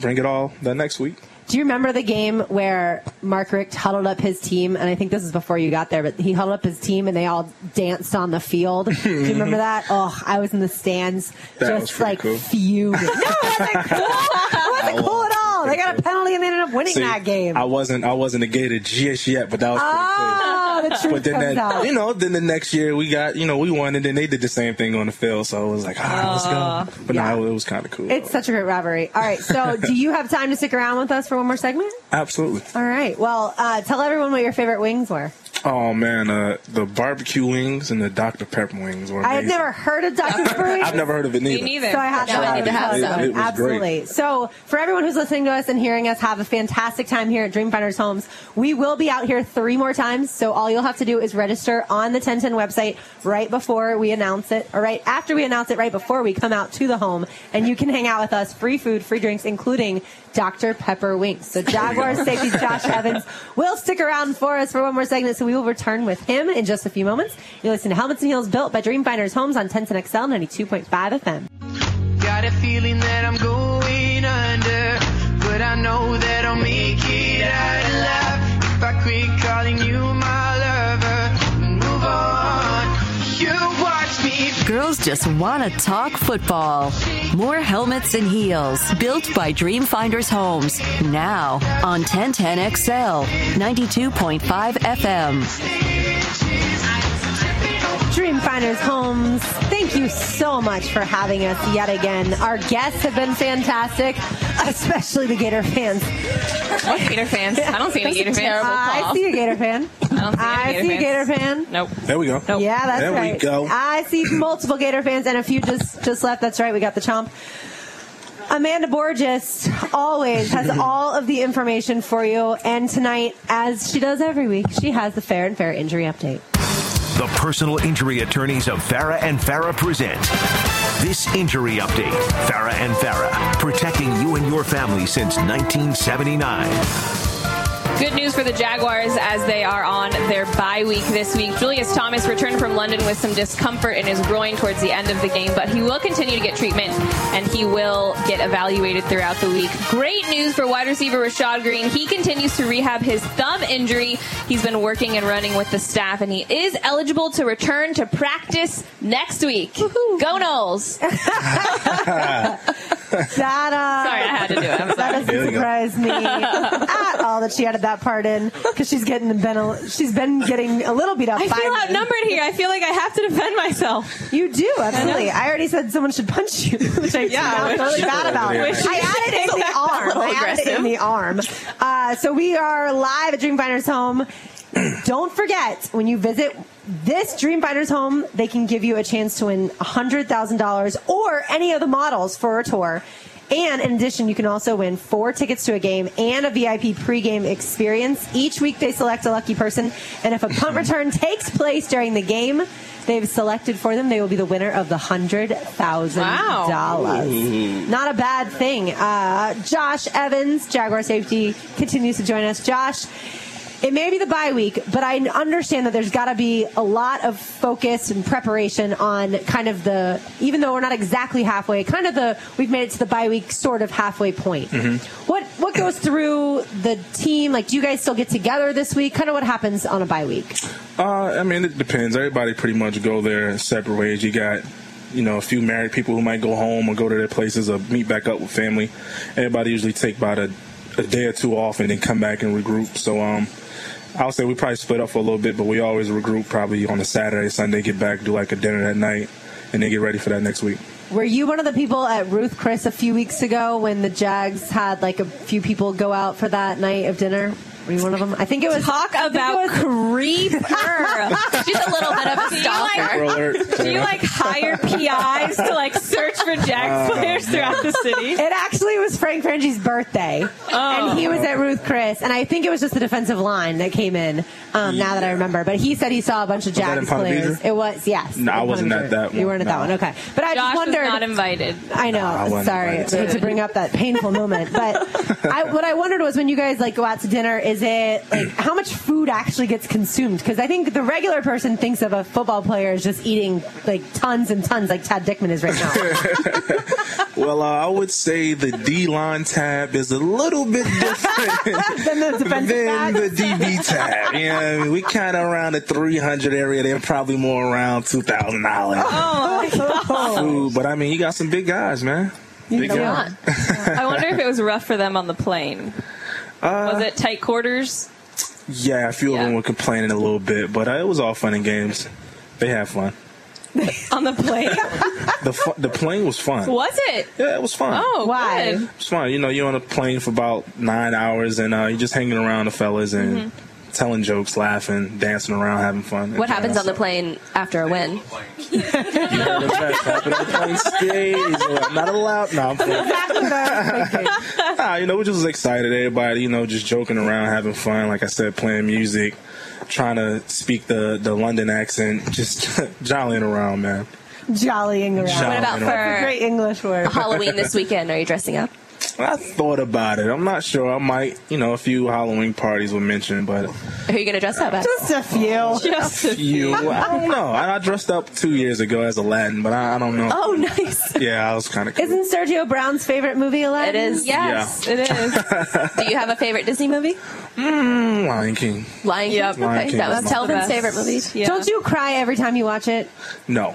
bring it all the next week.
Do you remember the game where Mark Richt huddled up his team? And I think this is before you got there, but he huddled up his team and they all danced on the field. Do you remember that? [LAUGHS] Oh, I was in the stands
That
just like
cool.
fuming. No, it wasn't cool. It wasn't cool at all. [LAUGHS] They got a penalty and they ended up winning
See,
that game.
I wasn't I wasn't a Gator just yet, but that was pretty cool. Ah.
Oh, the truth
But then
comes
that,
out.
you know, then the next year we got, you know, we won, and then they did the same thing on the field. So it was like, right, let's go. But
Yeah.
no, it was kind of cool.
It's such a great rivalry. All right, so [LAUGHS] do you have time to stick around with us for one more segment?
Absolutely.
All right. Well, uh, tell everyone what your favorite wings were.
Oh man, uh, the barbecue wings and the Dr Pepper wings were
I had
amazing.
never heard of Dr. [LAUGHS] Pepper wings.
I've never heard of it neither.
Me neither.
So I have
Now
to,
I need to have
It-
some.
it was
Absolutely.
great.
So for everyone who's listening to us and hearing us have a fantastic time here at Dreamfinders Homes, we will be out here three more times. So all you'll have to do is register on the 1010 website right before we announce it, or right after we announce it, right before we come out to the home, and you can hang out with us. Free food, free drinks, including Dr. Pepper wings. So Jaguar safety [LAUGHS] Josh Evans will stick around for us for one more segment. So we will return with him in just a few moments. You're listening to Helmets and Heels built by Dreamfinders Homes on 1010XL 92.5 FM.
Got a feeling that I'm going under, but I know that I'll make it out alive if I quit calling you my lover. and Move on. You watch me
Girls just want to talk football. More helmets and heels built by Dreamfinders Homes. Now on 1010XL 92.5 FM.
Dreamfinders Homes, thank you so much for having us yet again. Our guests have been fantastic, especially the Gator fans.
What Gator fans? I don't see any Gator fans.
Uh, I see a Gator fan. [LAUGHS]
I don't see
I
any
see a
Gator
Gator
fans.
fan.
Nope.
There we go.
Yeah, that's
there
right.
we go.
I see multiple Gator fans and a few just just left. That's right. We got the chomp. Amanda Borges always has [LAUGHS] all of the information for you, and tonight, as she does every week, she has the Farah and Farah injury update.
The personal injury attorneys of Farah and Farah present this injury update. Farah and Farah, protecting you and your family since 1979.
Good news for the Jaguars as they are on their bye week this week. Julius Thomas returned from London with some discomfort in his groin towards the end of the game, but he will continue to get treatment and he will get evaluated throughout the week. Great news for wide receiver Rashad Greene. He continues to rehab his thumb injury. He's been working and running with the staff, and he is eligible to return to practice next week. Go Noles! [LAUGHS] [LAUGHS]
That, uh,
Sorry, I had to do it. I'm
That
sorry.
doesn't surprise me at all that she added that part in because she's getting been a, she's been getting a little beat up.
I
by
feel
me.
outnumbered here. I feel like I have to defend myself.
You do absolutely. I, already said someone should punch you, [LAUGHS] which I
Yeah,
really bad about. I added in the [LAUGHS] arm. I added it in the arm. Uh, so we are live at Dreamfinders Home. Don't forget when you visit this Dreamfinders home, they can give you a chance to win $100,000 or any of the models for a tour. And in addition, you can also win four tickets to a game and a VIP pregame experience. Each week they select a lucky person, and if a punt [LAUGHS] return takes place during the game, they've selected for them, they will be the winner of the hundred thousand dollars. Not a bad thing. Uh, Josh Evans, Jaguar safety, continues to join us. Josh, it may be the bye week, but I understand that there's got to be a lot of focus and preparation on kind of the, even though we're not exactly halfway, kind of the, we've made it to the bye week sort of halfway point. What what goes through the team? Like, do you guys still get together this week? Kind of what happens on a bye week?
Uh, I mean, it depends. Everybody pretty much go their separate ways. You got, you know, a few married people who might go home or go to their places or meet back up with family. Everybody usually take about a, a day or two off and then come back and regroup. So, um, I'll say we probably split up for a little bit, but we always regroup probably on a Saturday, Sunday, get back, do like a dinner that night, and then get ready for that next week.
Were you one of the people at Ruth Chris a few weeks ago when the Jags had like a few people go out for that night of dinner? Were you one of them? I think it was.
Talk
I think it
about
was-
creeper. [LAUGHS]
She's a little bit of a
Do you
stalker.
like,
Alert.
do you like hire PIs to like search for Jags
Oh,
players throughout the city?
It actually was Frank Frangie's birthday, and he was at Ruth Chris, and I think it was just the defensive line that came in. Um, now that I remember, but he said he saw a bunch of
Was that in
Jags
Ponte
players.
Vedra?
It was yes.
No, I wasn't
Ponte
at
Vedra.
that
You
one,
weren't at that one, okay. But I
Josh
just
was
wondered.
not invited.
I know.
I
sorry
invited.
to, to bring up that painful moment, but [LAUGHS] I, what I wondered was when you guys like go out to dinner, is it like how much food actually gets consumed? Because I think the regular person thinks of a football player as just eating like tons and tons, like Tad Dickman is right now. [LAUGHS]
Well, uh, I would say the D line tab is a little bit different [LAUGHS]
Then the defensive
than the DB tab. Yeah, I mean, we kind of around the 300 area. They're probably more around $2,000
Oh,
food. But I mean, you got some big guys, man. Big
know
guys.
I wonder if it was rough for them on the plane.
Uh,
Was it tight quarters?
Yeah, a few of them were complaining a little bit, but uh, it was all fun and games. They had fun. [LAUGHS]
On the plane? [LAUGHS]
The fu- the plane was fun.
Was it?
Yeah, it was fun.
Oh,
Why?
good.
It's fun. You know, you're on a plane for about nine hours, and uh, you're just hanging around the fellas and telling jokes, laughing, dancing around, having fun.
What happens on the plane after a win?
the best. Happen on the plane stays. I'm not allowed. No, I'm playing. nah, you know, we're just was excited. Everybody, you know, just joking around, having fun. Like I said, playing music, trying to speak the the London accent, just [LAUGHS] jollying around, man.
Jollying around.
Jollying
What about
around.
For
great English word.
Halloween this weekend? Are you dressing up?
I thought about it. I'm not sure. I might, you know, a few Halloween parties were mentioned, but
Who are you going to dress up as?
Just a few. [LAUGHS]
Just a
few. I don't know. I, I dressed up two years ago as Aladdin, but I, I don't know.
Oh, nice. [LAUGHS]
Yeah, I was kind of. Cool.
Isn't Sergio Brown's favorite movie Aladdin?
It is.
Yes, it is. [LAUGHS]
Do you have a favorite Disney movie?
Mm, Lion King.
Lion King.
Yep.
Lion
Okay,
King
that
is
was
my-
Telvin's favorite movie.
Yeah.
Don't you cry every time you watch it?
No.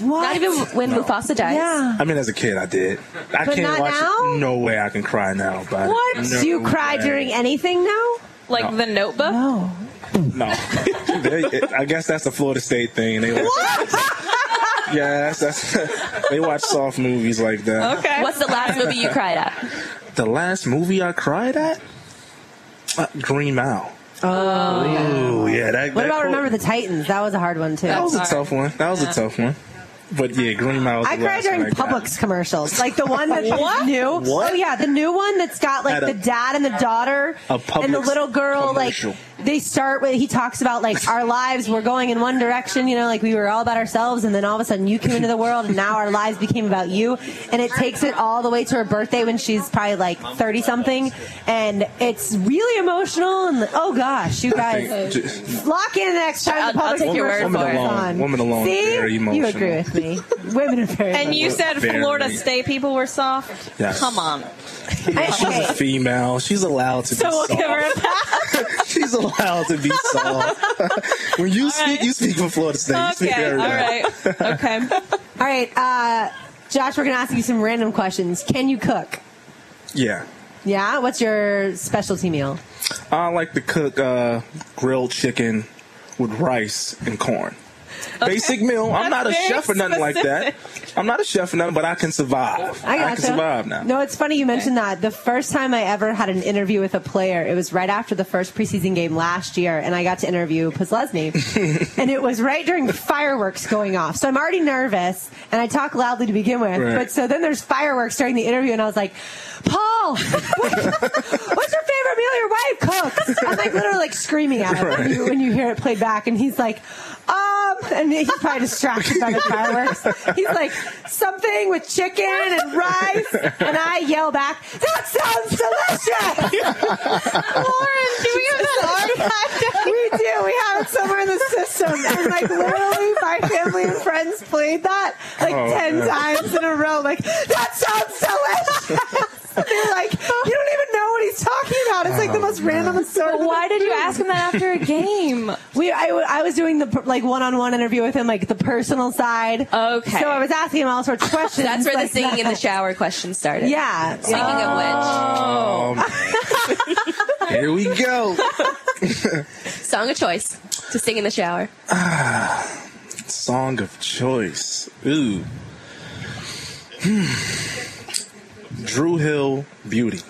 What?
Not even when Mufasa dies.
Yeah.
I mean, as a kid, I did. I
But
can't
not
watch
now?
it. No way I can cry now. But
What?
No
Do you cry
way.
during anything now?
like
No.
the Notebook?
No.
No. [LAUGHS] They- I guess that's the Florida State thing. They [LAUGHS] yeah, that's, that's [LAUGHS] they watch soft movies like that.
Okay.
What's the last movie you cried at?
The last movie I cried at? Uh, Green Mile. Oh, yeah. that,
What
that
about
caught-
Remember the Titans? That was a hard one too.
That was a
That's
tough one. That was a tough one. But yeah, Green Mile.
I cried during
I got.
Publix commercials, like the one that's
What?
new.
Oh, what?
Oh yeah, the new one that's got like
At a-
the dad and the daughter
A
and the
Publix
little girl.
commercial.
Like they start with he talks about like our [LAUGHS] lives were going in one direction, you know, like we were all about ourselves, and then all of a sudden you came into the world, and now our lives became about you. And it takes it all the way to her birthday when she's probably like thirty something, and it's really emotional. And oh gosh, you guys.
think
Lock in next time
I'll- I'll
Publix
take your word
commercial
for it.
is
Woman
on.
alone- woman alone is
See?
very
You
emotional.
agree with me. Women are very
And you said
Very.
Florida State people were soft.
Yes.
Come on.
She's a female. She's allowed to
So
be
we'll
soft.
give her a pass. [LAUGHS]
She's allowed to be soft. [LAUGHS] when you speak, you speak for Florida State. You speak for
Okay. All Okay. [LAUGHS]
All right, uh, Josh, we're going to ask you some random questions. Can you cook?
Yeah.
Yeah? What's your specialty meal?
I like to cook uh, grilled chicken with rice and corn. [LAUGHS] Basic meal. I'm not a chef or nothing like that. I'm not a chef or nothing, but I can survive.
I gotcha.
can survive now.
No, it's funny you mentioned that. The first time I ever had an interview with a player, it was right after the first preseason game last year, and I got to interview Posluszny. [LAUGHS] and it was right during fireworks going off. So I'm already nervous, and I talk loudly to begin with.
Right.
But so then there's fireworks during the interview, and I was like, Paul, [LAUGHS] what- what's your favorite meal your wife cooks? I'm like literally like screaming at him when, you, when you hear it played back, and he's like, um, and he's probably distracted by the fireworks. He's like, something with chicken and rice, and I yell back, that sounds delicious! Lauren, do we have that archived? we do. We have it somewhere in the system, and like literally, my family and friends played that like ten
man.
times in a row. Like that sounds delicious. [LAUGHS] They're like, you don't even know what he's talking about. It's like the most random story.
But why did you ask him that after a game? [LAUGHS]
We, I, w- I was doing the per- like one-on-one interview with him, like the personal side.
Okay.
So I was asking him all sorts of [LAUGHS] questions.
That's where the
like
singing in the shower question started.
Yeah.
Speaking of which.
Um, here we go.
song of choice to sing in the shower.
Ah, [SIGHS] song of choice. Ooh. Hmm. Drew Hill, Beauty.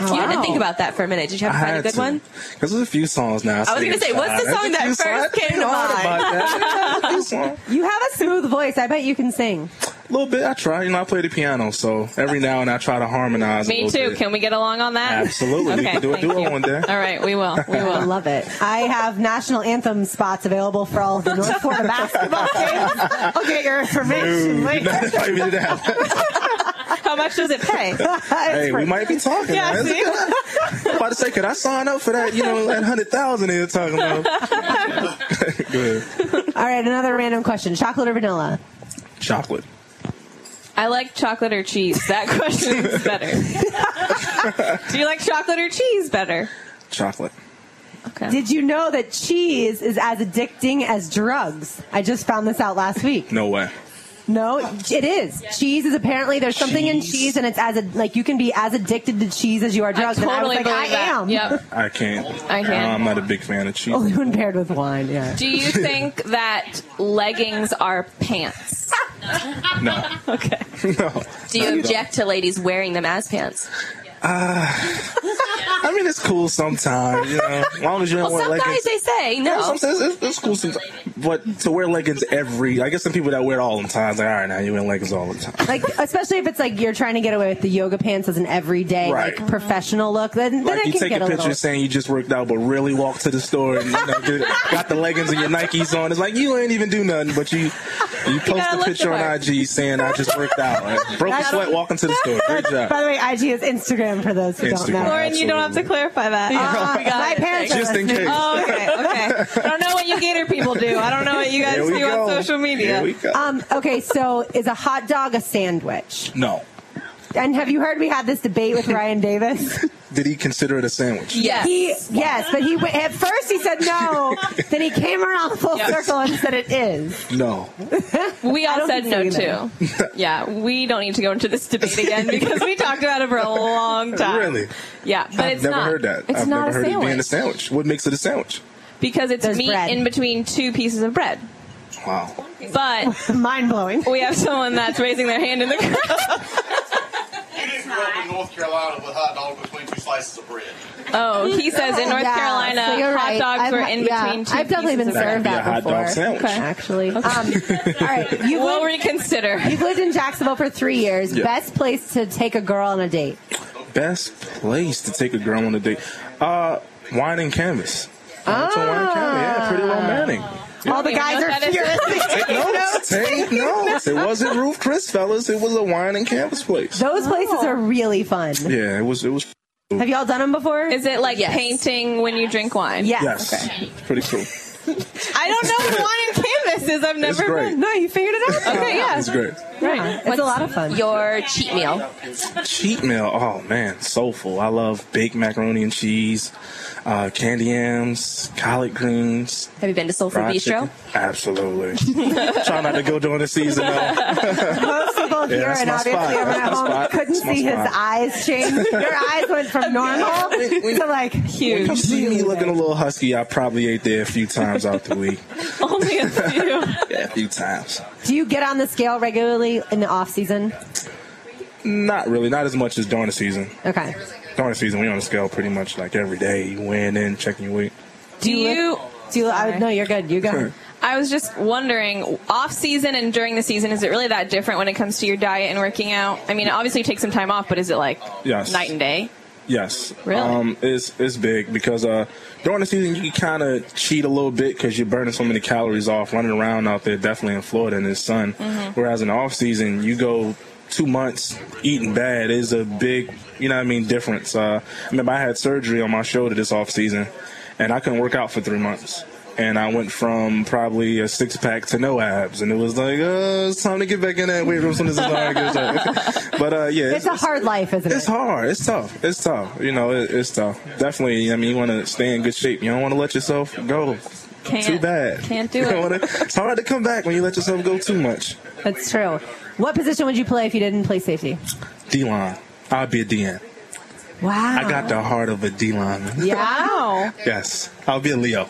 You had to think about that for a minute. Did you have to find a good one?
Because there's a few songs now.
I was gonna say, what's the song that first came to mind? [LAUGHS]
You have a smooth voice. I bet you can sing.
A little bit. I try. You know, I play the piano, so every now and then I try to harmonize.
Me
little
too.
Bit.
Can we get along on that?
Absolutely. We
Okay.
can do it, do it
you.
one day.
All right. We will. We
I
will.
love it. I have national anthem spots available for all of the North Florida basketball games. I'll get your information
No,
later.
not [LAUGHS] invite me to that.
How much does it pay? [LAUGHS]
hey, we might be talking.
Yeah,
man.
see?
I'm [LAUGHS] about to say, could I sign up for that? You know, that hundred thousand they're talking about. [LAUGHS] Good.
All right, another random question: chocolate or vanilla?
Chocolate.
I like chocolate or cheese. That question is better. Do you like chocolate or cheese better?
Chocolate. Okay.
Did you know that cheese is as addicting as drugs? I just found this out last week.
No way.
No, it is. Cheese is apparently there's something in cheese, and it's as a, like you can be as addicted to cheese as you are drugs. and I
totally
was like, I
believe that.
am.
Yep.
I can't.
I can't.
I'm not a big fan of cheese.
Only when paired with wine. Yeah.
Do you [LAUGHS] think that leggings are pants?
No. [LAUGHS]
Okay. [LAUGHS]
No.
Do you object to ladies wearing them as pants?
Uh, I mean, it's cool sometimes, you know, as long as you don't
Well,
wear
some
leggings.
guys they say no.
Yeah, sometimes it's, it's cool sometimes. But to wear leggings every, I guess some people that wear it all the time, it's like, all right, now you wear leggings all the time.
Like especially if it's like you're trying to get away with the yoga pants as an everyday
Right.
like professional look, then, then
Like
it
you
can
take
get
a
a
picture
little.
saying you just worked out, but really walk to the store and you know, get, got the leggings and your Nikes on. It's like you ain't even do nothing, but you you post
gotta
a picture on. IG saying I just worked out, Like, broke a sweat walking to the store. Great job. [LAUGHS]
By the way, IG is Instagram for those who don't know.
Lauren, you don't have to clarify that.
Uh,
We got
my [LAUGHS]
it.
parents are
Just in case.
Oh, okay, okay. I don't know what you Gator people do. I don't know what you guys
Here we
do on social media.
Here we go.
Um, okay, so is a hot dog a sandwich?
No.
And have you heard we had this debate with Ryan Davis? [LAUGHS]
Did he consider it a sandwich?
Yes.
He yes, but he went- at first he said no, [LAUGHS] then he came around full circle and said it is.
No.
We all said no
think so
too. yeah, we don't need to go into this debate again because we talked about it for a long [LAUGHS] time.
Really?
Yeah, but
I've
it's
never
not.
heard that.
It's
I've
not
never
a
heard
sandwich
it being a sandwich. What makes it a sandwich?
because it's
There's
meat
bread.
in between two pieces of bread.
Wow.
But
Mind blowing.
we have someone that's raising their hand in the crowd.
You didn't up in North Carolina with hot dog between two
slices of bread.
Oh, he says in North [LAUGHS]
Yeah,
Carolina,
so you're
hot
right.
dogs
I've
were
ha-
in
yeah,
between two
I've definitely
pieces
been served
bread.
that
Be a hot dog
before.
sandwich.
Okay.
Actually, um, all right. [LAUGHS] You
We'll reconsider. [LAUGHS]
you've lived in Jacksonville for three years.
Yeah.
Best place to take a girl on a date?
Best place to take a girl on a date? Uh, wine and canvas. I went to wine and canvas. Yeah, pretty romantic.
All the guys are
that is?
furious.
Take notes. Take notes. It wasn't Roof Chris, fellas. It was a wine and campus place.
Those places are really fun.
Yeah, it was. It was.
Have y'all done them before?
Is it like
Yes.
painting when you drink wine?
yes.
Yes, pretty cool.
I don't know what wine and canvas is. I've never
great.
been.
No, you figured it out.
Okay, yeah.
It's great.
Yeah, it's a lot of fun.
Your cheat meal.
Cheat meal. Oh man, soulful. I love baked macaroni and cheese, uh, candy yams, collard greens.
Have you been to Soul Food Bistro?
chicken. Absolutely. [LAUGHS] Try not to go during the season though. [LAUGHS]
Most people here,
that's
and
my
obviously
spot.
everyone at home
spot.
couldn't
That's my
see his eyes change. Your eyes went from [LAUGHS] normal to like huge.
When you see me looking a little husky, I probably ate there a few times out the week. [LAUGHS]
Only a few. [LAUGHS]
Yeah, a few times.
Do you get on the scale regularly in the off season?
Not really. Not as much as during the season.
Okay.
During the season, we on the scale pretty much like every day. You weighing in, checking your weight.
Do you?
Do you? I, no, you're good. You go. [LAUGHS]
I was just wondering, off season and during the season, is it really that different when it comes to your diet and working out? I mean, obviously you take some time off, but is it like
Yes.
night and day?
Yes.
Really?
Um, it's it's big because uh, during the season you can kind of cheat a little bit because you're burning so many calories off running around out there, definitely in Florida in the sun.
Mm-hmm.
Whereas in the off season, you go two months eating bad is a big, you know what I mean, difference. Uh, I remember I had surgery on my shoulder this off season, and I couldn't work out for three months. And I went from probably a six pack to no abs, and it was like, uh, it's time to get back in that weight room. As soon as it's hard [LAUGHS] But uh, yeah,
It's a hard life, isn't
it's
it?
hard. It's tough. It's tough. You know, it, it's tough. Definitely. I mean, you want to stay in good shape. You don't want to let yourself go
Can't.
too bad.
Can't do
You
it.
it's hard to come back when you let yourself go too much.
That's true. What position would you play if you didn't play safety?
D line. I'll be a DN.
Wow.
I got the heart of a D lineman.
Yeah. [LAUGHS]
Yes. I'll be a Leo.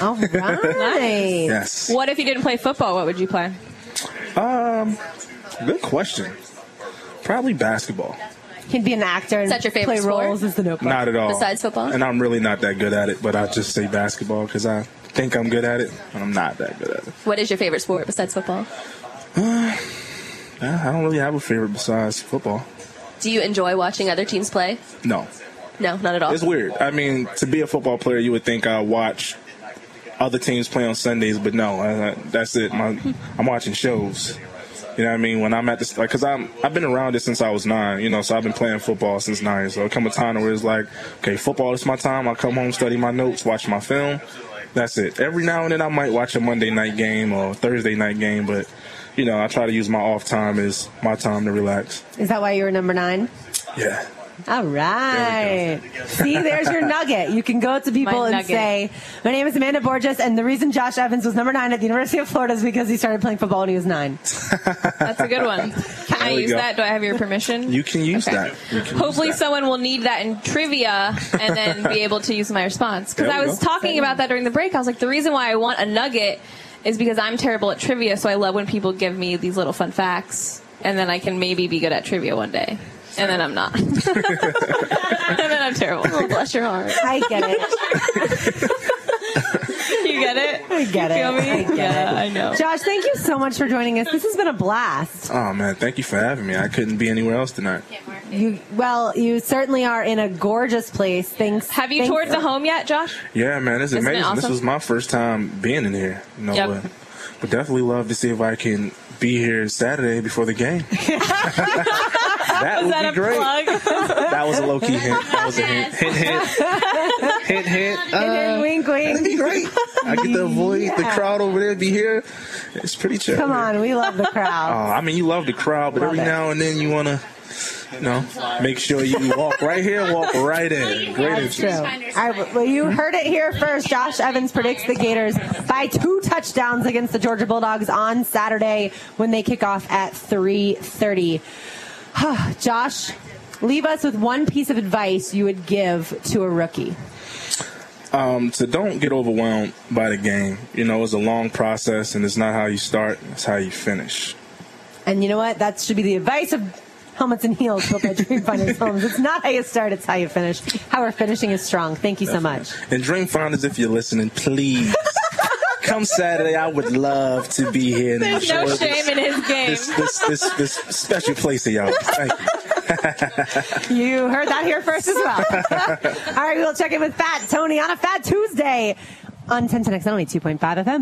All [LAUGHS] right.
Yes.
What if you didn't play football? What would you play?
Um. Good question. Probably basketball.
Can be an actor and
Is that your favorite
play
sport?
roles as the Notebook.
Not at all.
Besides football?
And I'm really not that good at it, but I just say basketball because I think I'm good at it, and I'm not that good at it.
What is your favorite sport besides football?
Yeah, [SIGHS] I don't really have a favorite besides football.
Do you enjoy watching other teams play?
No.
No, not at all.
It's weird. I mean, to be a football player, you would think I watch other teams play on Sundays, but no, I, that's it. My, I'm watching shows. You know what I mean? When I'm at this, like, cause I'm, I've been around it since I was nine, you know, so I've been playing football since nine. So it come a time where it's like, okay, football is my time. I come home, study my notes, watch my film. That's it. Every now and then I might watch a Monday night game or Thursday night game, but, you know, I try to use my off time as my time to relax.
Is that why you were number nine?
Yeah.
All right. See, there's your nugget. You can go to people
My
and
nugget.
say, My name is Amanda Borges, and the reason Josh Evans was number nine at the University of Florida is because he started playing football when he was nine. [LAUGHS]
That's a good one. Can I
There we
use
go.
that? Do I have your permission?
You can use
Okay.
that. You can use
Hopefully,
that.
someone will need that in trivia and then be able to use my response. Because I was
go.
talking about that during the break. I was like, the reason why I want a nugget is because I'm terrible at trivia. So I love when people give me these little fun facts, and then I can maybe be good at trivia one day. And then I'm not. [LAUGHS] and then I'm terrible. Oh, bless your heart.
I get it. [LAUGHS]
You get it?
I get it.
Feel me?
I get
yeah,
it.
I know.
Josh, thank you so much for joining us. This has been a blast.
Oh man, thank you for having me. I couldn't be anywhere else tonight.
You well, you certainly are in a gorgeous place. Thanks.
Have you
thanks-
toured the home yet, Josh?
Yeah, man, it's
Isn't it
amazing. This was my first time being in here. You know,
Yep.
but, but definitely love to see if I can be here Saturday before the game. [LAUGHS] that would
that
be
a
great.
plug?
That was a low key hint. That was a hint. Hint, hint. hint, hint. [LAUGHS]
And then
Uh,
wink,
that'd be great. I get to [LAUGHS] avoid the crowd over there, be here. It's pretty chill.
Come on, we love the
Uh,
crowd.
I mean, you love the crowd, but
Love
every
it.
now and then you want to, you know, make sure you walk right here, walk right in. Great
That's true. All right, well, you heard it here first. Josh Evans predicts the Gators by two touchdowns against the Georgia Bulldogs on Saturday when they kick off at 3:30. [SIGHS] Josh, leave us with one piece of advice you would give to a rookie.
Um, so don't get overwhelmed by the game. You know, it's a long process, and it's not how you start; it's how you finish.
And you know what? That should be the advice of Helmets and heels built by Dreamfinders Homes. It's not how you start, it's how you finish. How we're finishing is strong. Thank you so much.
And Dreamfinders, if you're listening, please come Saturday. I would love to be here. and
There's no
enjoy
shame in his game.
This, this, this, this special place of y'all. Thank you.
You heard that here first as well. All right, we'll check in with Fat Tony on a Fat Tuesday on 1010X, only 2.5 FM.